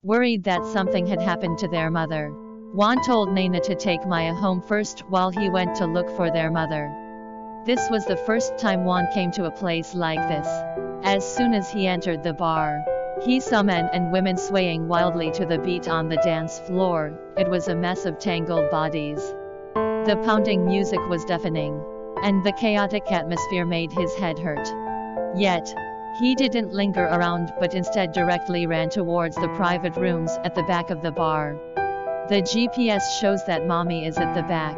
Worried that something had happened to their mother, Juan told Nana to take Maya home first while he went to look for their mother. This was the first time Juan came to a place like this. As soon as he entered the bar, he saw men and women swaying wildly to the beat on the dance floor. It was a mess of tangled bodies. The pounding music was deafening, and the chaotic atmosphere made his head hurt. Yet, he didn't linger around but instead directly ran towards the private rooms at the back of the bar. The GPS shows that mommy is at the back.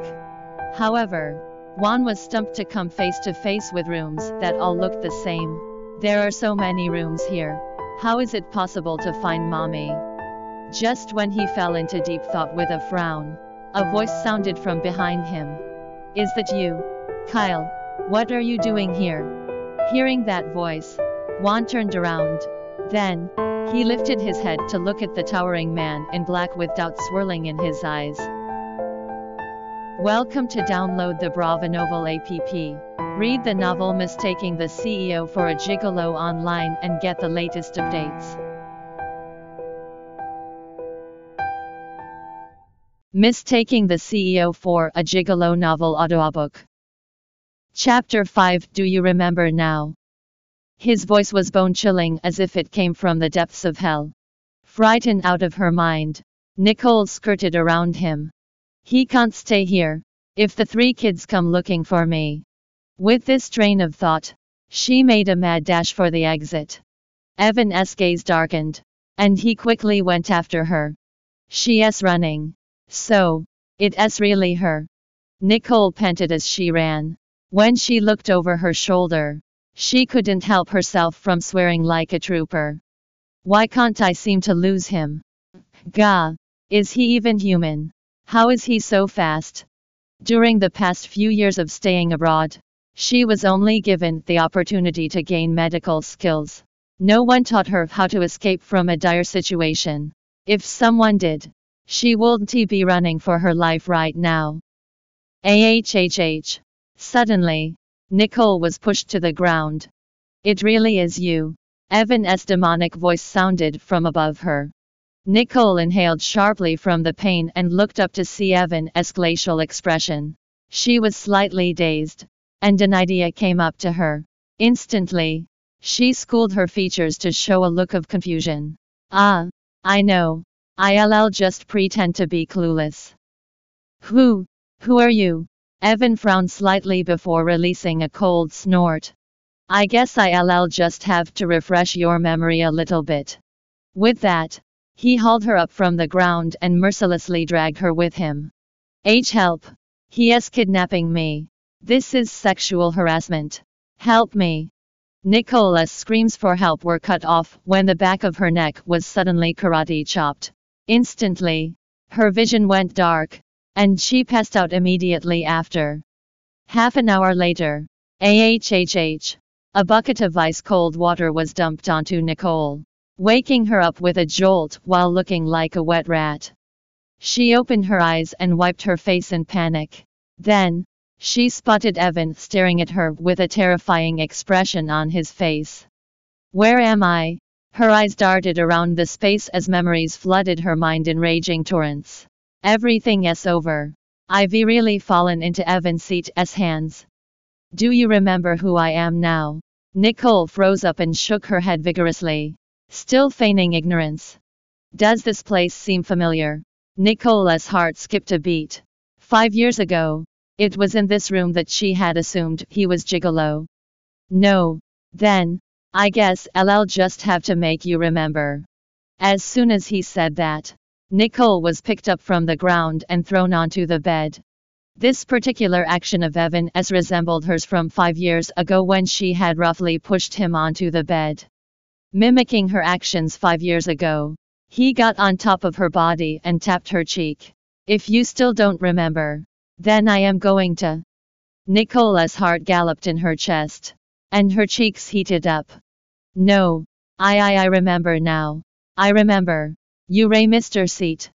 However, Juan was stumped to come face to face with rooms that all looked the same. There are so many rooms here. How is it possible to find mommy? Just when he fell into deep thought with a frown, a voice sounded from behind him. Is that you? Kyle, what are you doing here? Hearing that voice, Juan turned around. Then, he lifted his head to look at the towering man in black with doubt swirling in his eyes. Welcome to download the Brava Novel app. Read the novel Mistaking the CEO for a Gigolo online and get the latest updates. Mistaking the CEO for a Gigolo novel audiobook. Chapter 5 Do you remember now? His voice was bone chilling as if it came from the depths of hell. Frightened out of her mind, Nicole skirted around him. He can't stay here. If the three kids come looking for me. With this train of thought, she made a mad dash for the exit. Evan's gaze darkened, and he quickly went after her. She's running. So, it's really her. Nicole panted as she ran. When she looked over her shoulder, she couldn't help herself from swearing like a trooper. Why can't I seem to lose him? Gah! Is he even human? How is he so fast? During the past few years of staying abroad, she was only given the opportunity to gain medical skills. No one taught her how to escape from a dire situation. If someone did, she wouldn't be running for her life right now. AHHH. Suddenly, Nicole was pushed to the ground. It really is you. Evan's demonic voice sounded from above her. Nicole inhaled sharply from the pain and looked up to see Evan's glacial expression. She was slightly dazed, and an idea came up to her. Instantly, she schooled her features to show a look of confusion. Ah, I know. I'll just pretend to be clueless. Who? Who are you? Evan frowned slightly before releasing a cold snort. I guess I'll just have to refresh your memory a little bit. With that, he hauled her up from the ground and mercilessly dragged her with him. H help. He is kidnapping me. This is sexual harassment. Help me. Nicole's screams for help were cut off when the back of her neck was suddenly karate chopped. Instantly, her vision went dark, and she passed out immediately after. Half an hour later, AHHH, a bucket of ice cold water was dumped onto Nicole, waking her up with a jolt while looking like a wet rat. She opened her eyes and wiped her face in panic. Then, she spotted Evan staring at her with a terrifying expression on his face. Where am I? Her eyes darted around the space as memories flooded her mind in raging torrents. Everything is over. I've really fallen into Evan Seat's hands. Do you remember who I am now? Nicole froze up and shook her head vigorously, still feigning ignorance. Does this place seem familiar? Nicole's heart skipped a beat. Five years ago, it was in this room that she had assumed he was gigolo. No. Then, I guess I'll just have to make you remember. As soon as he said that, Nicole was picked up from the ground and thrown onto the bed. This particular action of Evan Evan's resembled hers from five years ago when she had roughly pushed him onto the bed. Mimicking her actions five years ago, he got on top of her body and tapped her cheek. If you still don't remember, then I am going to. Nicole's heart galloped in her chest, and her cheeks heated up. No, I I I remember now. I remember. You ray Mr. Seat.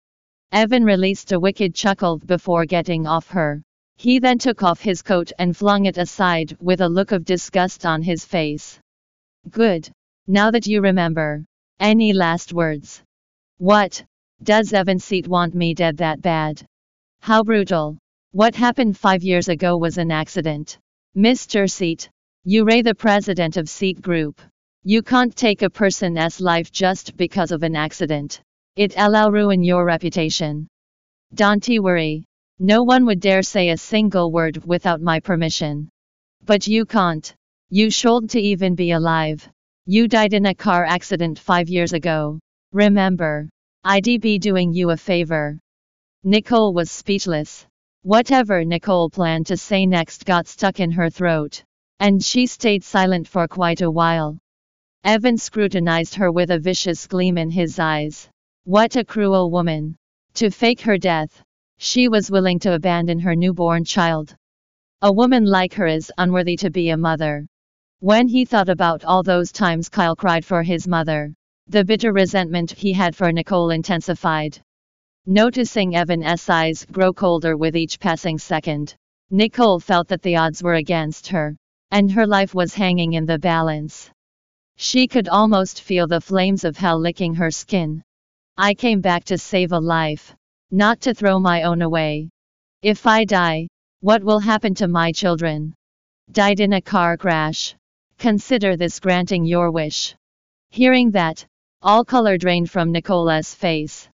Evan released a wicked chuckle before getting off her. He then took off his coat and flung it aside with a look of disgust on his face. Good. Now that you remember. Any last words? What? Does Evan Seat want me dead that bad? How brutal. What happened five years ago was an accident. Mr. Seat. You ray the president of Seat Group. You can't take a person's life just because of an accident. It'll ruin your reputation. Don't worry. No one would dare say a single word without my permission. But you can't. You shouldn't even be alive. You died in a car accident five years ago. Remember. I'd be doing you a favor. Nicole was speechless. Whatever Nicole planned to say next got stuck in her throat. And she stayed silent for quite a while. Evan scrutinized her with a vicious gleam in his eyes. What a cruel woman. To fake her death. She was willing to abandon her newborn child. A woman like her is unworthy to be a mother. When he thought about all those times Kyle cried for his mother, the bitter resentment he had for Nicole intensified. Noticing Evan's eyes grow colder with each passing second, Nicole felt that the odds were against her, and her life was hanging in the balance. She could almost feel the flames of hell licking her skin. I came back to save a life, not to throw my own away. If I die, what will happen to my children? Died in a car crash. Consider this granting your wish. Hearing that, all color drained from Nicole's face.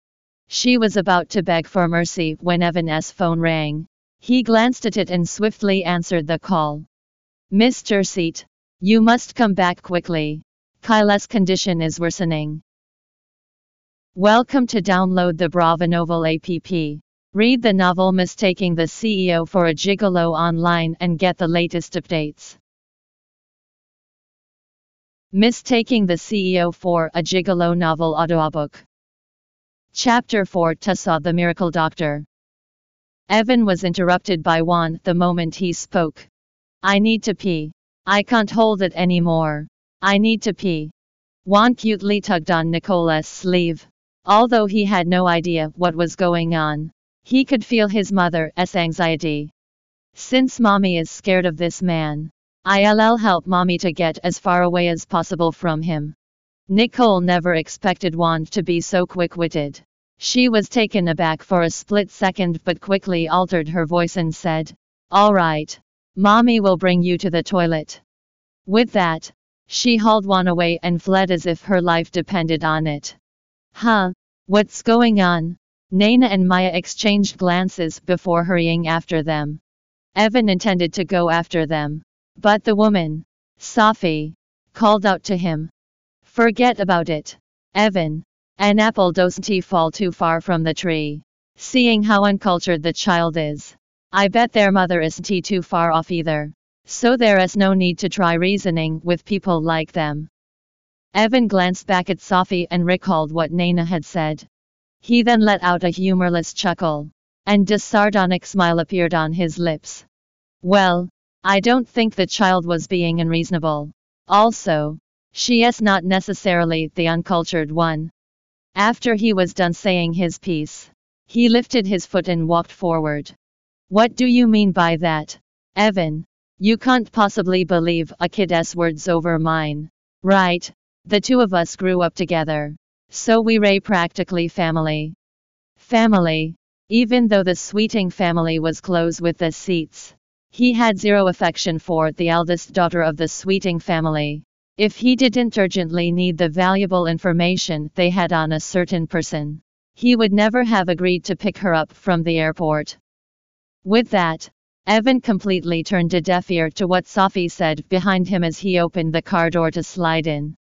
She was about to beg for mercy when Evan's phone rang. He glanced at it and swiftly answered the call. Mr. Seat, you must come back quickly. Kyle's condition is worsening. Welcome to download the Brava Novel app. Read the novel Mistaking the CEO for a Gigolo online and get the latest updates. Mistaking the CEO for a Gigolo novel audiobook. Chapter 4 Tussa the Miracle Doctor. Evan was interrupted by Juan the moment he spoke. I need to pee. I can't hold it anymore. I need to pee. Juan cutely tugged on Nicole's sleeve. Although he had no idea what was going on, he could feel his mother's anxiety. Since mommy is scared of this man, I'll help mommy to get as far away as possible from him. Nicole never expected Juan to be so quick-witted. She was taken aback for a split second but quickly altered her voice and said, All right. Mommy will bring you to the toilet. With that, she hauled Juan away and fled as if her life depended on it. Huh? What's going on? Naina and Maya exchanged glances before hurrying after them. Evan intended to go after them. But the woman, Safi, called out to him. Forget about it. Evan. An apple doesn't fall too far from the tree. Seeing how uncultured the child is. I bet their mother isn't too far off either. So there is no need to try reasoning with people like them. Evan glanced back at Sophie and recalled what Naina had said. He then let out a humorless chuckle, and a sardonic smile appeared on his lips. Well, I don't think the child was being unreasonable. Also, she is not necessarily the uncultured one. After he was done saying his piece, he lifted his foot and walked forward. What do you mean by that, Evan? You can't possibly believe a kid's words over mine. Right? The two of us grew up together. So we ray practically family. Family. Even though the Sweeting family was close with the Seats. He had zero affection for the eldest daughter of the Sweeting family. If he didn't urgently need the valuable information they had on a certain person, he would never have agreed to pick her up from the airport. With that, Evan completely turned a deaf ear to what Sophie said behind him as he opened the car door to slide in.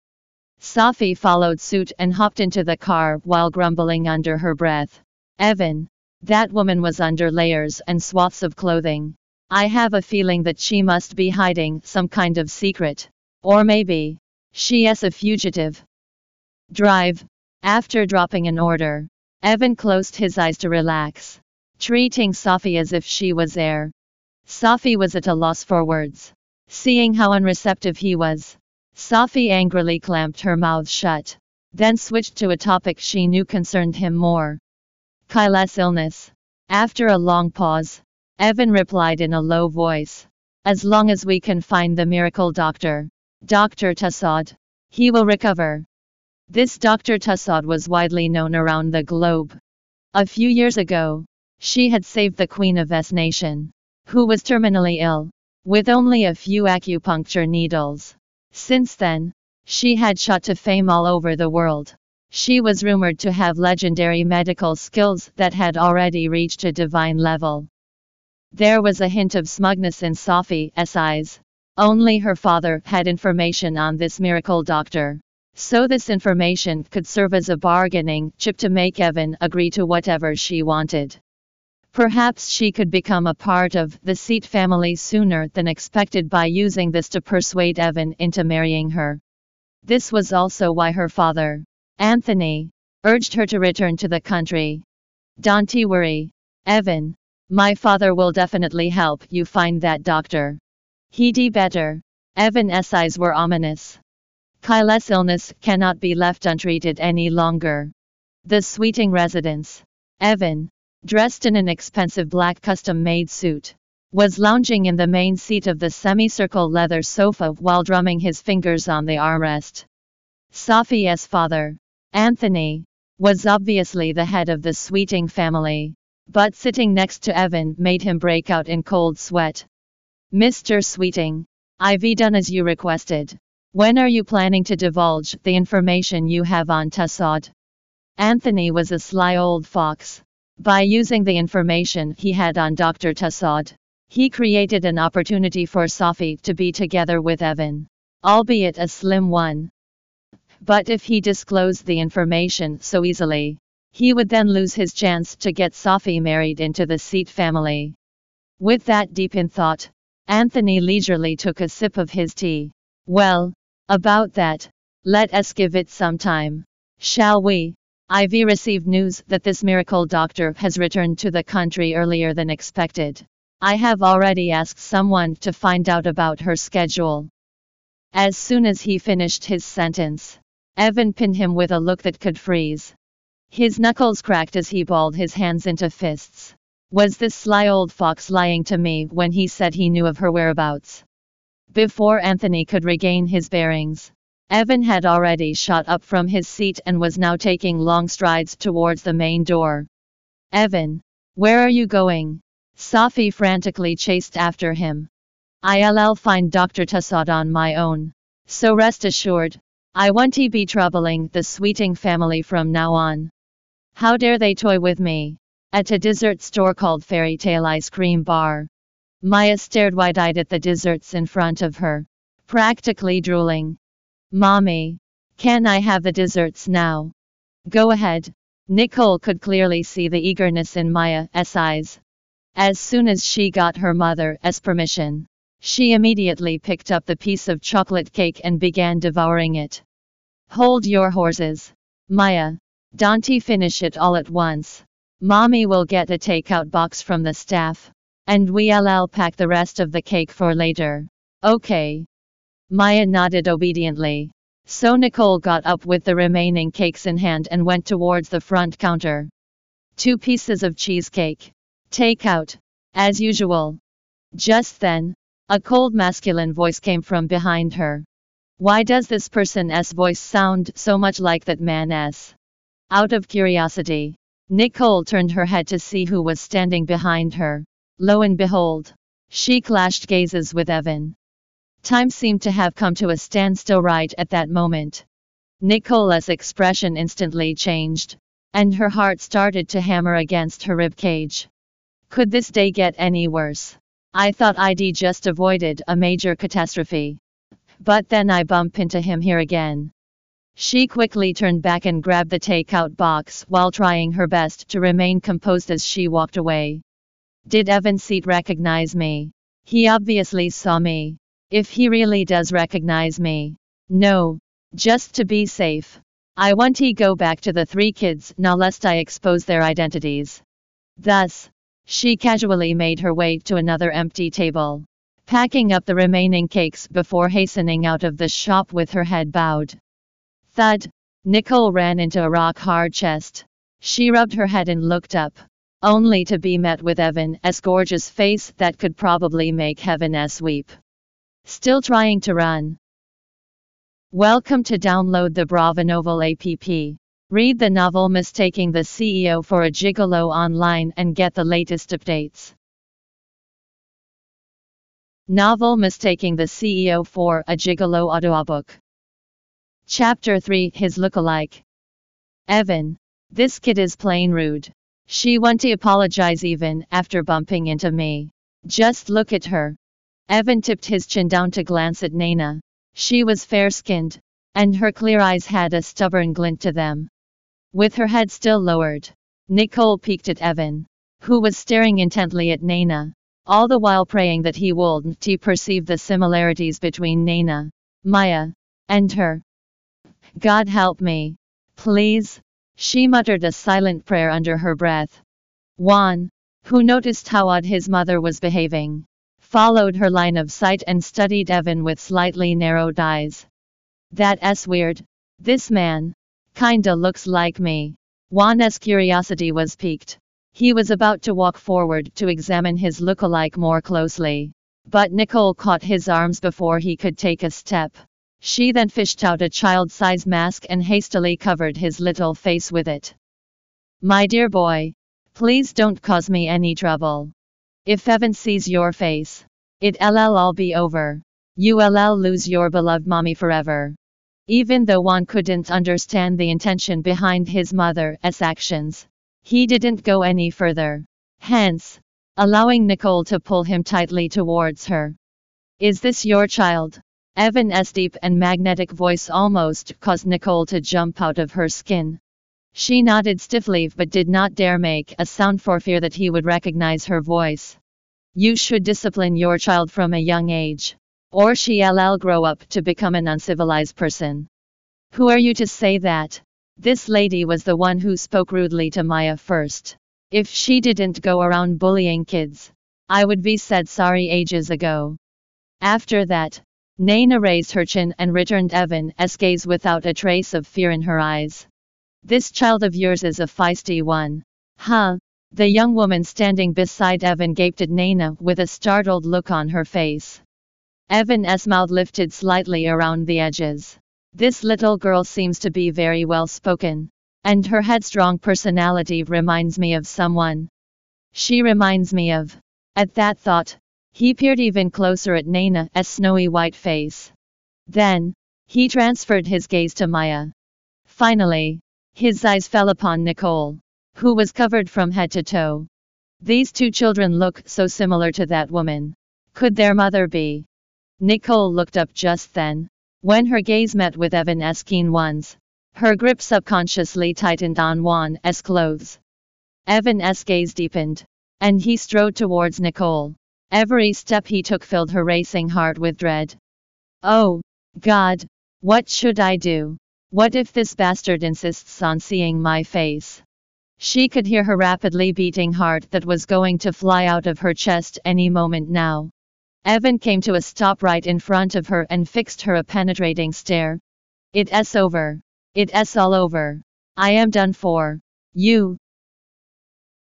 Safi followed suit and hopped into the car while grumbling under her breath. Evan. That woman was under layers and swaths of clothing. I have a feeling that she must be hiding some kind of secret. Or maybe, she is a fugitive. Drive. After dropping an order, Evan closed his eyes to relax, treating Safi as if she was air. Safi was at a loss for words. Seeing how unreceptive he was, Safi angrily clamped her mouth shut, then switched to a topic she knew concerned him more. Kyle's illness. After a long pause, Evan replied in a low voice. As long as we can find the miracle doctor, Dr. Tassad, he will recover. This Dr. Tassad was widely known around the globe. A few years ago, she had saved the Queen of S Nation, who was terminally ill, with only a few acupuncture needles. Since then, she had shot to fame all over the world. She was rumored to have legendary medical skills that had already reached a divine level. There was a hint of smugness in Safi's eyes. Only her father had information on this miracle doctor. So this information could serve as a bargaining chip to make Evan agree to whatever she wanted. Perhaps she could become a part of the Seat family sooner than expected by using this to persuade Evan into marrying her. This was also why her father, Anthony, urged her to return to the country. Don't worry, Evan. My father will definitely help you find that doctor. He'd better. Evan's eyes were ominous. Kyle's illness cannot be left untreated any longer. The Sweeting residence. Evan, dressed in an expensive black custom-made suit, was lounging in the main seat of the semicircle leather sofa while drumming his fingers on the armrest. Safi's father, Anthony, was obviously the head of the Sweeting family, but sitting next to Evan made him break out in cold sweat. Mr. Sweeting, I've done as you requested. When are you planning to divulge the information you have on Tassad? Anthony was a sly old fox, by using the information he had on Dr. Tassad, he created an opportunity for Safi to be together with Evan, albeit a slim one. But if he disclosed the information so easily, he would then lose his chance to get Safi married into the Seat family. With that deep in thought, Anthony leisurely took a sip of his tea. Well, about that, let us give it some time. Shall we? Ivy received news that this miracle doctor has returned to the country earlier than expected. I have already asked someone to find out about her schedule. As soon as he finished his sentence, Evan pinned him with a look that could freeze. His knuckles cracked as he balled his hands into fists. Was this sly old fox lying to me when he said he knew of her whereabouts? Before Anthony could regain his bearings, Evan had already shot up from his seat and was now taking long strides towards the main door. Evan, where are you going? Safi frantically chased after him. I'll find Dr. Tassad on my own. So rest assured, I won't be troubling the Sweeting family from now on. How dare they toy with me? At a dessert store called Fairy Tale Ice Cream Bar. Maya stared wide-eyed at the desserts in front of her, practically drooling. Mommy, can I have the desserts now? Go ahead. Nicole could clearly see the eagerness in Maya's eyes. As soon as she got her mother's permission, she immediately picked up the piece of chocolate cake and began devouring it. Hold your horses. Maya. Don't finish it all at once. Mommy will get a takeout box from the staff. And we'll pack the rest of the cake for later. Okay. Maya nodded obediently. So Nicole got up with the remaining cakes in hand and went towards the front counter. Two pieces of cheesecake. Take out. As usual. Just then, a cold masculine voice came from behind her. Why does this person's voice sound so much like that man's? Out of curiosity, Nicole turned her head to see who was standing behind her. Lo and behold, she clashed gazes with Evan. Time seemed to have come to a standstill right at that moment. Nicole's expression instantly changed, and her heart started to hammer against her ribcage. Could this day get any worse? I thought I'd just avoided a major catastrophe. But then I bump into him here again. She quickly turned back and grabbed the takeout box while trying her best to remain composed as she walked away. Did Evan Seat recognize me? He obviously saw me. If he really does recognize me. No. Just to be safe. I want to go back to the three kids now lest I expose their identities. Thus, she casually made her way to another empty table. packing up the remaining cakes before hastening out of the shop with her head bowed. Thud! Nicole ran into a rock hard chest. She rubbed her head and looked up, only to be met with Evan's gorgeous face that could probably make heaven s weep. Still trying to run. Welcome to download the Brava Novel app. Read the novel Mistaking the CEO for a Gigolo online and get the latest updates. Novel Mistaking the CEO for a Gigolo audiobook. Chapter 3 His Lookalike. Evan. This kid is plain rude. She want to apologize even after bumping into me. Just look at her. Evan tipped his chin down to glance at Nana. She was fair skinned, and her clear eyes had a stubborn glint to them. With her head still lowered, Nicole peeked at Evan, who was staring intently at Nana all the while praying that he wouldn't perceive the similarities between Nana, Maya, and her. God help me. Please. She muttered a silent prayer under her breath. Juan, who noticed how odd his mother was behaving, followed her line of sight and studied Evan with slightly narrowed eyes. That's weird. This man kinda looks like me. Juan's curiosity was piqued. He was about to walk forward to examine his look-alike more closely. But Nicole caught his arms before he could take a step. She then fished out a child-size mask and hastily covered his little face with it. My dear boy, please don't cause me any trouble. If Evan sees your face, it'll all be over. You'll lose your beloved mommy forever. Even though Juan couldn't understand the intention behind his mother's actions, he didn't go any further. Hence, allowing Nicole to pull him tightly towards her. Is this your child? Evan's deep and magnetic voice almost caused Nicole to jump out of her skin. She nodded stiffly but did not dare make a sound for fear that he would recognize her voice. You should discipline your child from a young age. Or she'll grow up to become an uncivilized person. Who are you to say that? This lady was the one who spoke rudely to Maya first. If she didn't go around bullying kids, I would be said sorry ages ago. After that, Naina raised her chin and returned Evan's gaze without a trace of fear in her eyes. This child of yours is a feisty one. Huh? The young woman standing beside Evan gaped at Nana with a startled look on her face. Evan's mouth lifted slightly around the edges. This little girl seems to be very well spoken. And her headstrong personality reminds me of someone. She reminds me of. At that thought, he peered even closer at Nana's snowy white face. Then, he transferred his gaze to Maya. Finally, his eyes fell upon Nicole, who was covered from head to toe. These two children look so similar to that woman. Could their mother be? Nicole looked up just then, when her gaze met with Evan's keen ones, her grip subconsciously tightened on Juan's clothes. Evan's gaze deepened, and he strode towards Nicole. Every step he took filled her racing heart with dread. Oh, God, what should I do? What if this bastard insists on seeing my face? She could hear her rapidly beating heart that was going to fly out of her chest any moment now. Evan came to a stop right in front of her and fixed her a penetrating stare. It's over. It's all over. I am done for. You.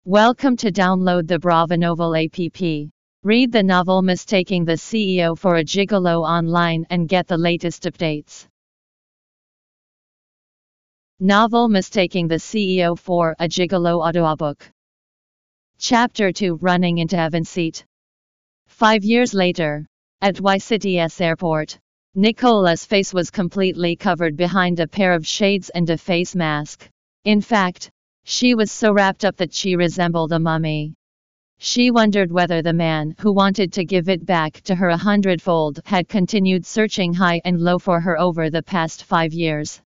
Welcome to download the Brava Novel app. Read the novel Mistaking the CEO for a Gigolo online and get the latest updates. Novel Mistaking the CEO for a Gigolo audiobook. Chapter 2 Running into Evan's seat. Five years later, at YCTS airport, Nicole's face was completely covered behind a pair of shades and a face mask. In fact, she was so wrapped up that she resembled a mummy. She wondered whether the man who wanted to give it back to her a hundredfold had continued searching high and low for her over the past five years.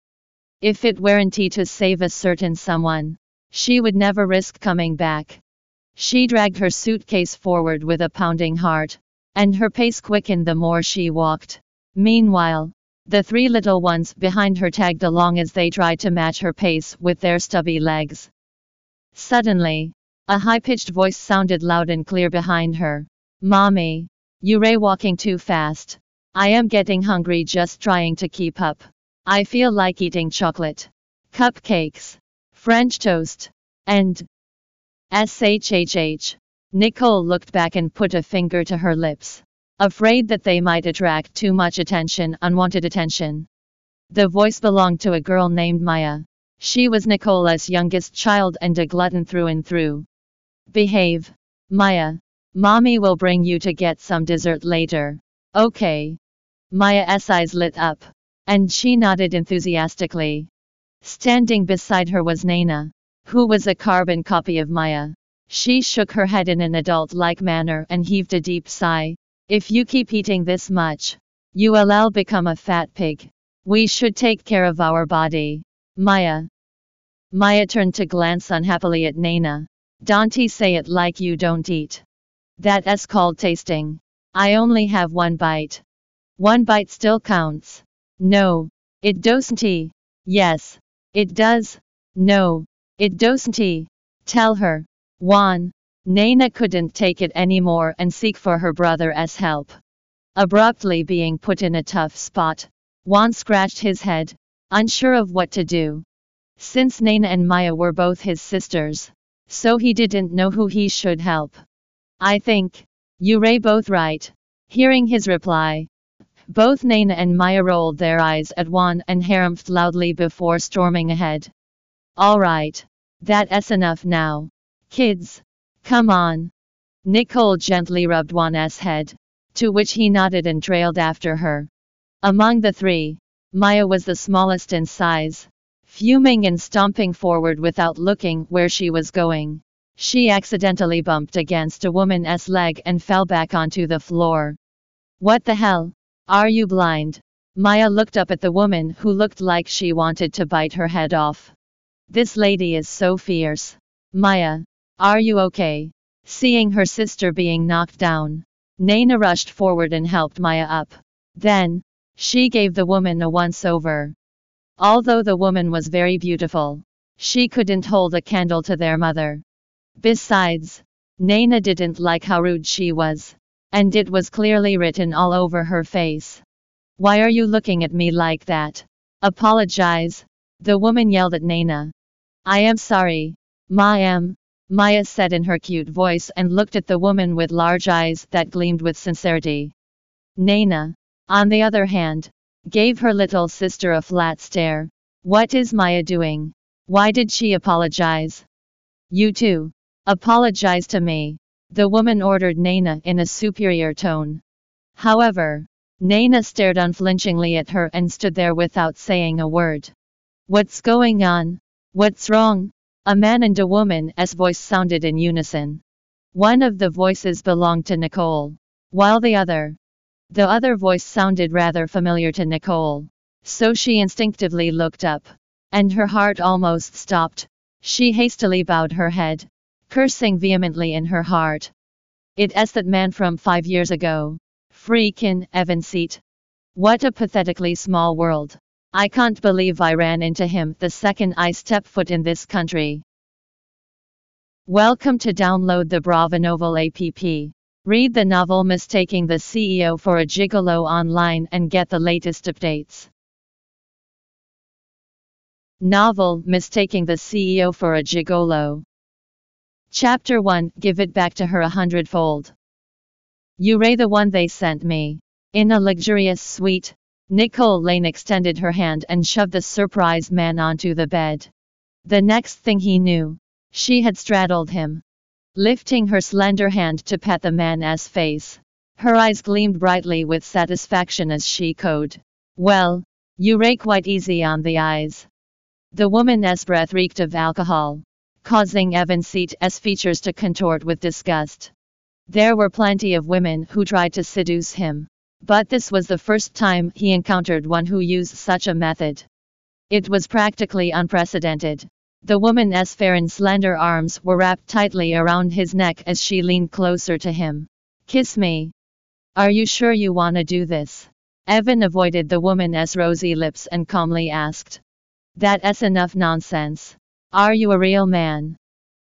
If it weren't to save a certain someone, she would never risk coming back. She dragged her suitcase forward with a pounding heart, and her pace quickened the more she walked. Meanwhile, the three little ones behind her tagged along as they tried to match her pace with their stubby legs. Suddenly, a high pitched voice sounded loud and clear behind her. Mommy, you're walking too fast. I am getting hungry just trying to keep up. I feel like eating chocolate, cupcakes, French toast, and SHHH. Nicole looked back and put a finger to her lips, afraid that they might attract too much attention, unwanted attention. The voice belonged to a girl named Maya. She was Nicole's youngest child and a glutton through and through. Behave. Maya. Mommy will bring you to get some dessert later. Okay. Maya's eyes lit up. And she nodded enthusiastically. Standing beside her was Naina, who was a carbon copy of Maya. She shook her head in an adult-like manner and heaved a deep sigh. If you keep eating this much, you will become a fat pig. We should take care of our body. Maya. Maya turned to glance unhappily at Naina. Don't say it like you don't eat. That's called tasting. I only have one bite. One bite still counts. No, it doesn't. Yes, it does. No, it doesn't. Tell her. Juan. Naina couldn't take it anymore and seek for her brother's help. Abruptly being put in a tough spot, Juan scratched his head, unsure of what to do. Since Naina and Maya were both his sisters, so he didn't know who he should help. I think, you Ray both right. Hearing his reply, both Naina and Maya rolled their eyes at Juan and harumphed loudly before storming ahead. All right. That's enough now. Kids. Come on. Nicole gently rubbed Juan's head, to which he nodded and trailed after her. Among the three, Maya was the smallest in size, fuming and stomping forward without looking where she was going. She accidentally bumped against a woman's leg and fell back onto the floor. What the hell? Are you blind? Maya looked up at the woman who looked like she wanted to bite her head off. This lady is so fierce. Maya, are you okay? Seeing her sister being knocked down, Naina rushed forward and helped Maya up. Then, she gave the woman a once over. Although the woman was very beautiful, she couldn't hold a candle to their mother. Besides, Naina didn't like how rude she was, and it was clearly written all over her face. Why are you looking at me like that? Apologize. The woman yelled at Naina. I am sorry. Ma am. Maya said in her cute voice and looked at the woman with large eyes that gleamed with sincerity. Naina, on the other hand, gave her little sister a flat stare. What is Maya doing? Why did she apologize? You too. Apologize to me. The woman ordered Naina in a superior tone. However, Naina stared unflinchingly at her and stood there without saying a word. What's going on? What's wrong? A man and a woman's voice sounded in unison. One of the voices belonged to Nicole, while the other, the other voice sounded rather familiar to Nicole. So she instinctively looked up, and her heart almost stopped. She hastily bowed her head, cursing vehemently in her heart. It's that man from five years ago. Freakin' Evan Seat. What a pathetically small world. I can't believe I ran into him the second I stepped foot in this country. Welcome to download the Brava Novel app. Read the novel Mistaking the CEO for a Gigolo online and get the latest updates. Novel Mistaking the CEO for a Gigolo. Chapter 1 Give it back to her a hundredfold. You ray the one they sent me. In a luxurious suite, Nicole Lane extended her hand and shoved the surprised man onto the bed. The next thing he knew, she had straddled him. Lifting her slender hand to pat the man's face, her eyes gleamed brightly with satisfaction as she cooed. Well, you rake quite easy on the eyes. The woman's breath reeked of alcohol, causing Evan Seat's features to contort with disgust. There were plenty of women who tried to seduce him. But this was the first time he encountered one who used such a method. It was practically unprecedented. The woman's fair and slender arms were wrapped tightly around his neck as she leaned closer to him. Kiss me. Are you sure you wanna do this? Evan avoided the woman's rosy lips and calmly asked. That's enough nonsense. Are you a real man?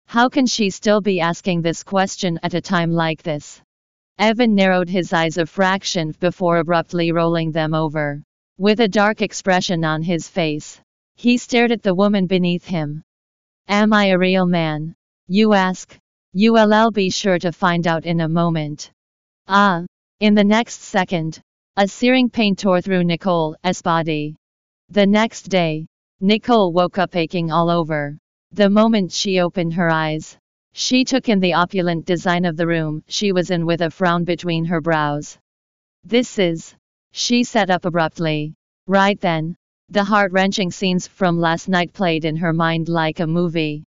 How can she still be asking this question at a time like this? Evan narrowed his eyes a fraction before abruptly rolling them over. With a dark expression on his face, he stared at the woman beneath him. Am I a real man? You ask. You'll be sure to find out in a moment. Ah. In the next second, a searing pain tore through Nicole's body. The next day, Nicole woke up aching all over. The moment she opened her eyes, she took in the opulent design of the room she was in with a frown between her brows. This is, she said up abruptly. Right then, the heart wrenching scenes from last night played in her mind like a movie.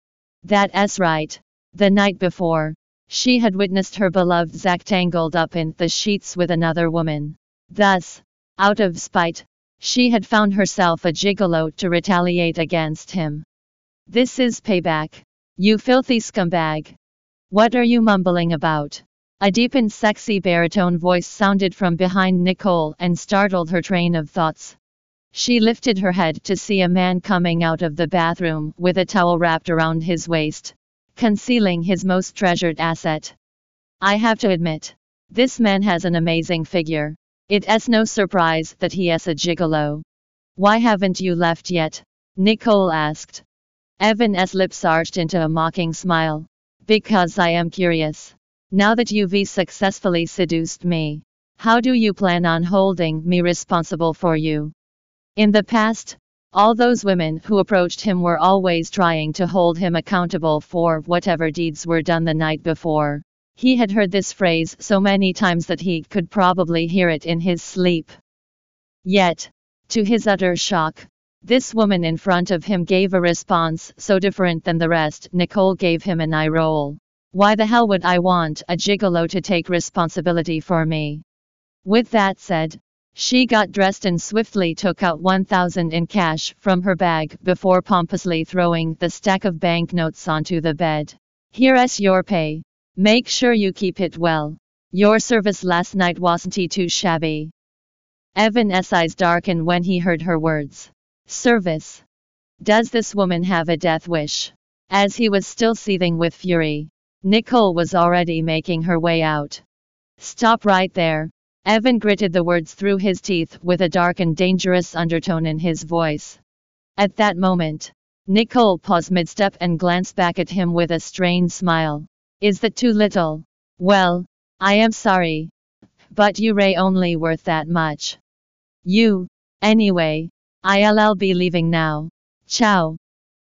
That's right. The night before, she had witnessed her beloved Zack tangled up in the sheets with another woman. Thus, out of spite, she had found herself a gigolo to retaliate against him. This is payback. You filthy scumbag. What are you mumbling about? A deep and sexy baritone voice sounded from behind Nicole and startled her train of thoughts. She lifted her head to see a man coming out of the bathroom with a towel wrapped around his waist, concealing his most treasured asset. I have to admit, this man has an amazing figure. It's no surprise that he is a gigolo. Why haven't you left yet? Nicole asked. Evan's lips arched into a mocking smile. Because I am curious. Now that you've successfully seduced me, how do you plan on holding me responsible for you? In the past, all those women who approached him were always trying to hold him accountable for whatever deeds were done the night before. He had heard this phrase so many times that he could probably hear it in his sleep. Yet, to his utter shock, this woman in front of him gave a response so different than the rest. Nicole gave him an eye roll. Why the hell would I want a gigolo to take responsibility for me? With that said, she got dressed and swiftly took out 1000 in cash from her bag before pompously throwing the stack of banknotes onto the bed. Here's your pay. Make sure you keep it well. Your service last night wasn't too shabby. Evan's eyes darkened when he heard her words. Service. Does this woman have a death wish? As he was still seething with fury, Nicole was already making her way out. Stop right there. Evan gritted the words through his teeth with a dark and dangerous undertone in his voice. At that moment, Nicole paused mid-step and glanced back at him with a strained smile. Is that too little? Well, I am sorry. But you Ray only worth that much. You. Anyway, I'll be leaving now. Ciao.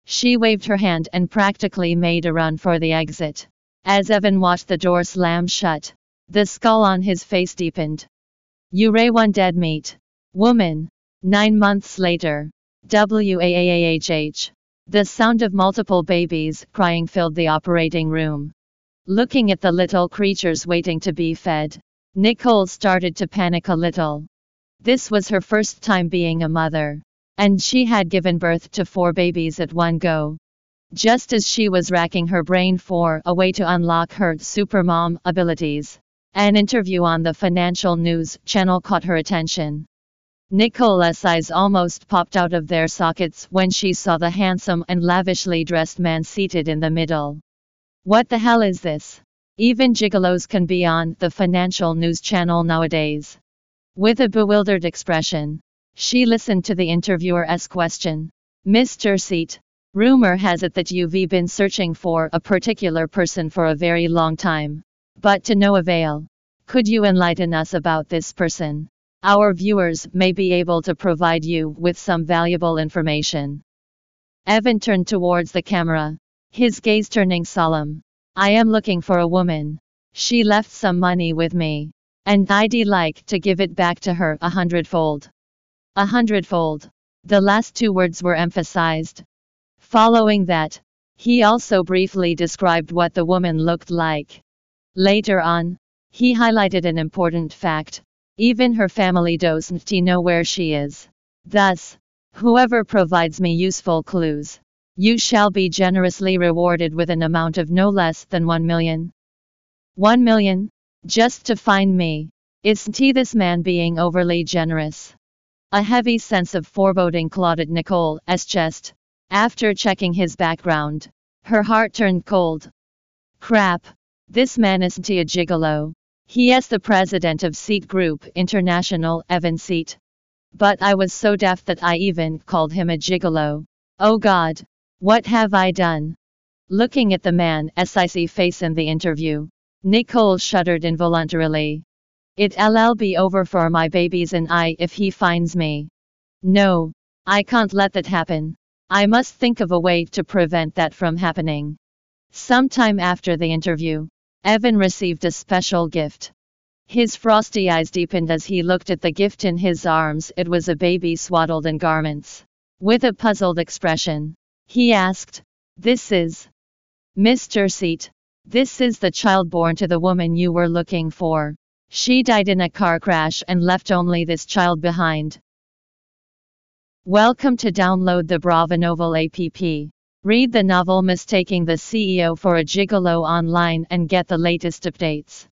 She waved her hand and practically made a run for the exit. As Evan watched the door slam shut, the skull on his face deepened. Ray one dead meat. Woman. Nine months later. WAAAHH. The sound of multiple babies crying filled the operating room. Looking at the little creatures waiting to be fed, Nicole started to panic a little. This was her first time being a mother. And she had given birth to four babies at one go. Just as she was racking her brain for a way to unlock her supermom abilities, an interview on the Financial News channel caught her attention. Nicole's eyes almost popped out of their sockets when she saw the handsome and lavishly dressed man seated in the middle. What the hell is this? Even gigolos can be on the Financial News channel nowadays. With a bewildered expression, she listened to the interviewer's question. Mr. Seat, rumor has it that you've been searching for a particular person for a very long time. But to no avail. Could you enlighten us about this person? Our viewers may be able to provide you with some valuable information. Evan turned towards the camera, his gaze turning solemn. I am looking for a woman. She left some money with me. And I'd like to give it back to her a hundredfold. A hundredfold. The last two words were emphasized. Following that, he also briefly described what the woman looked like. Later on, he highlighted an important fact. Even her family doesn't know where she is. Thus, whoever provides me useful clues, you shall be generously rewarded with an amount of no less than 1 million. 1 million? Just to find me. Isn't he this man being overly generous? A heavy sense of foreboding clotted Nicole's chest. After checking his background, her heart turned cold. Crap. This man isn't a gigolo. He is the president of Seat Group International, Evan Seat. But I was so deaf that I even called him a gigolo. Oh God! What have I done? Looking at the man's icy face in the interview, Nicole shuddered involuntarily. It'll all be over for my babies and I if he finds me. No, I can't let that happen. I must think of a way to prevent that from happening. Sometime after the interview, Evan received a special gift. His frosty eyes deepened as he looked at the gift in his arms. It was a baby swaddled in garments. With a puzzled expression, he asked, This is Mr. Seat. This is the child born to the woman you were looking for. She died in a car crash and left only this child behind. Welcome to download the Brava Novel app. Read the novel Mistaking the CEO for a Gigolo online and get the latest updates.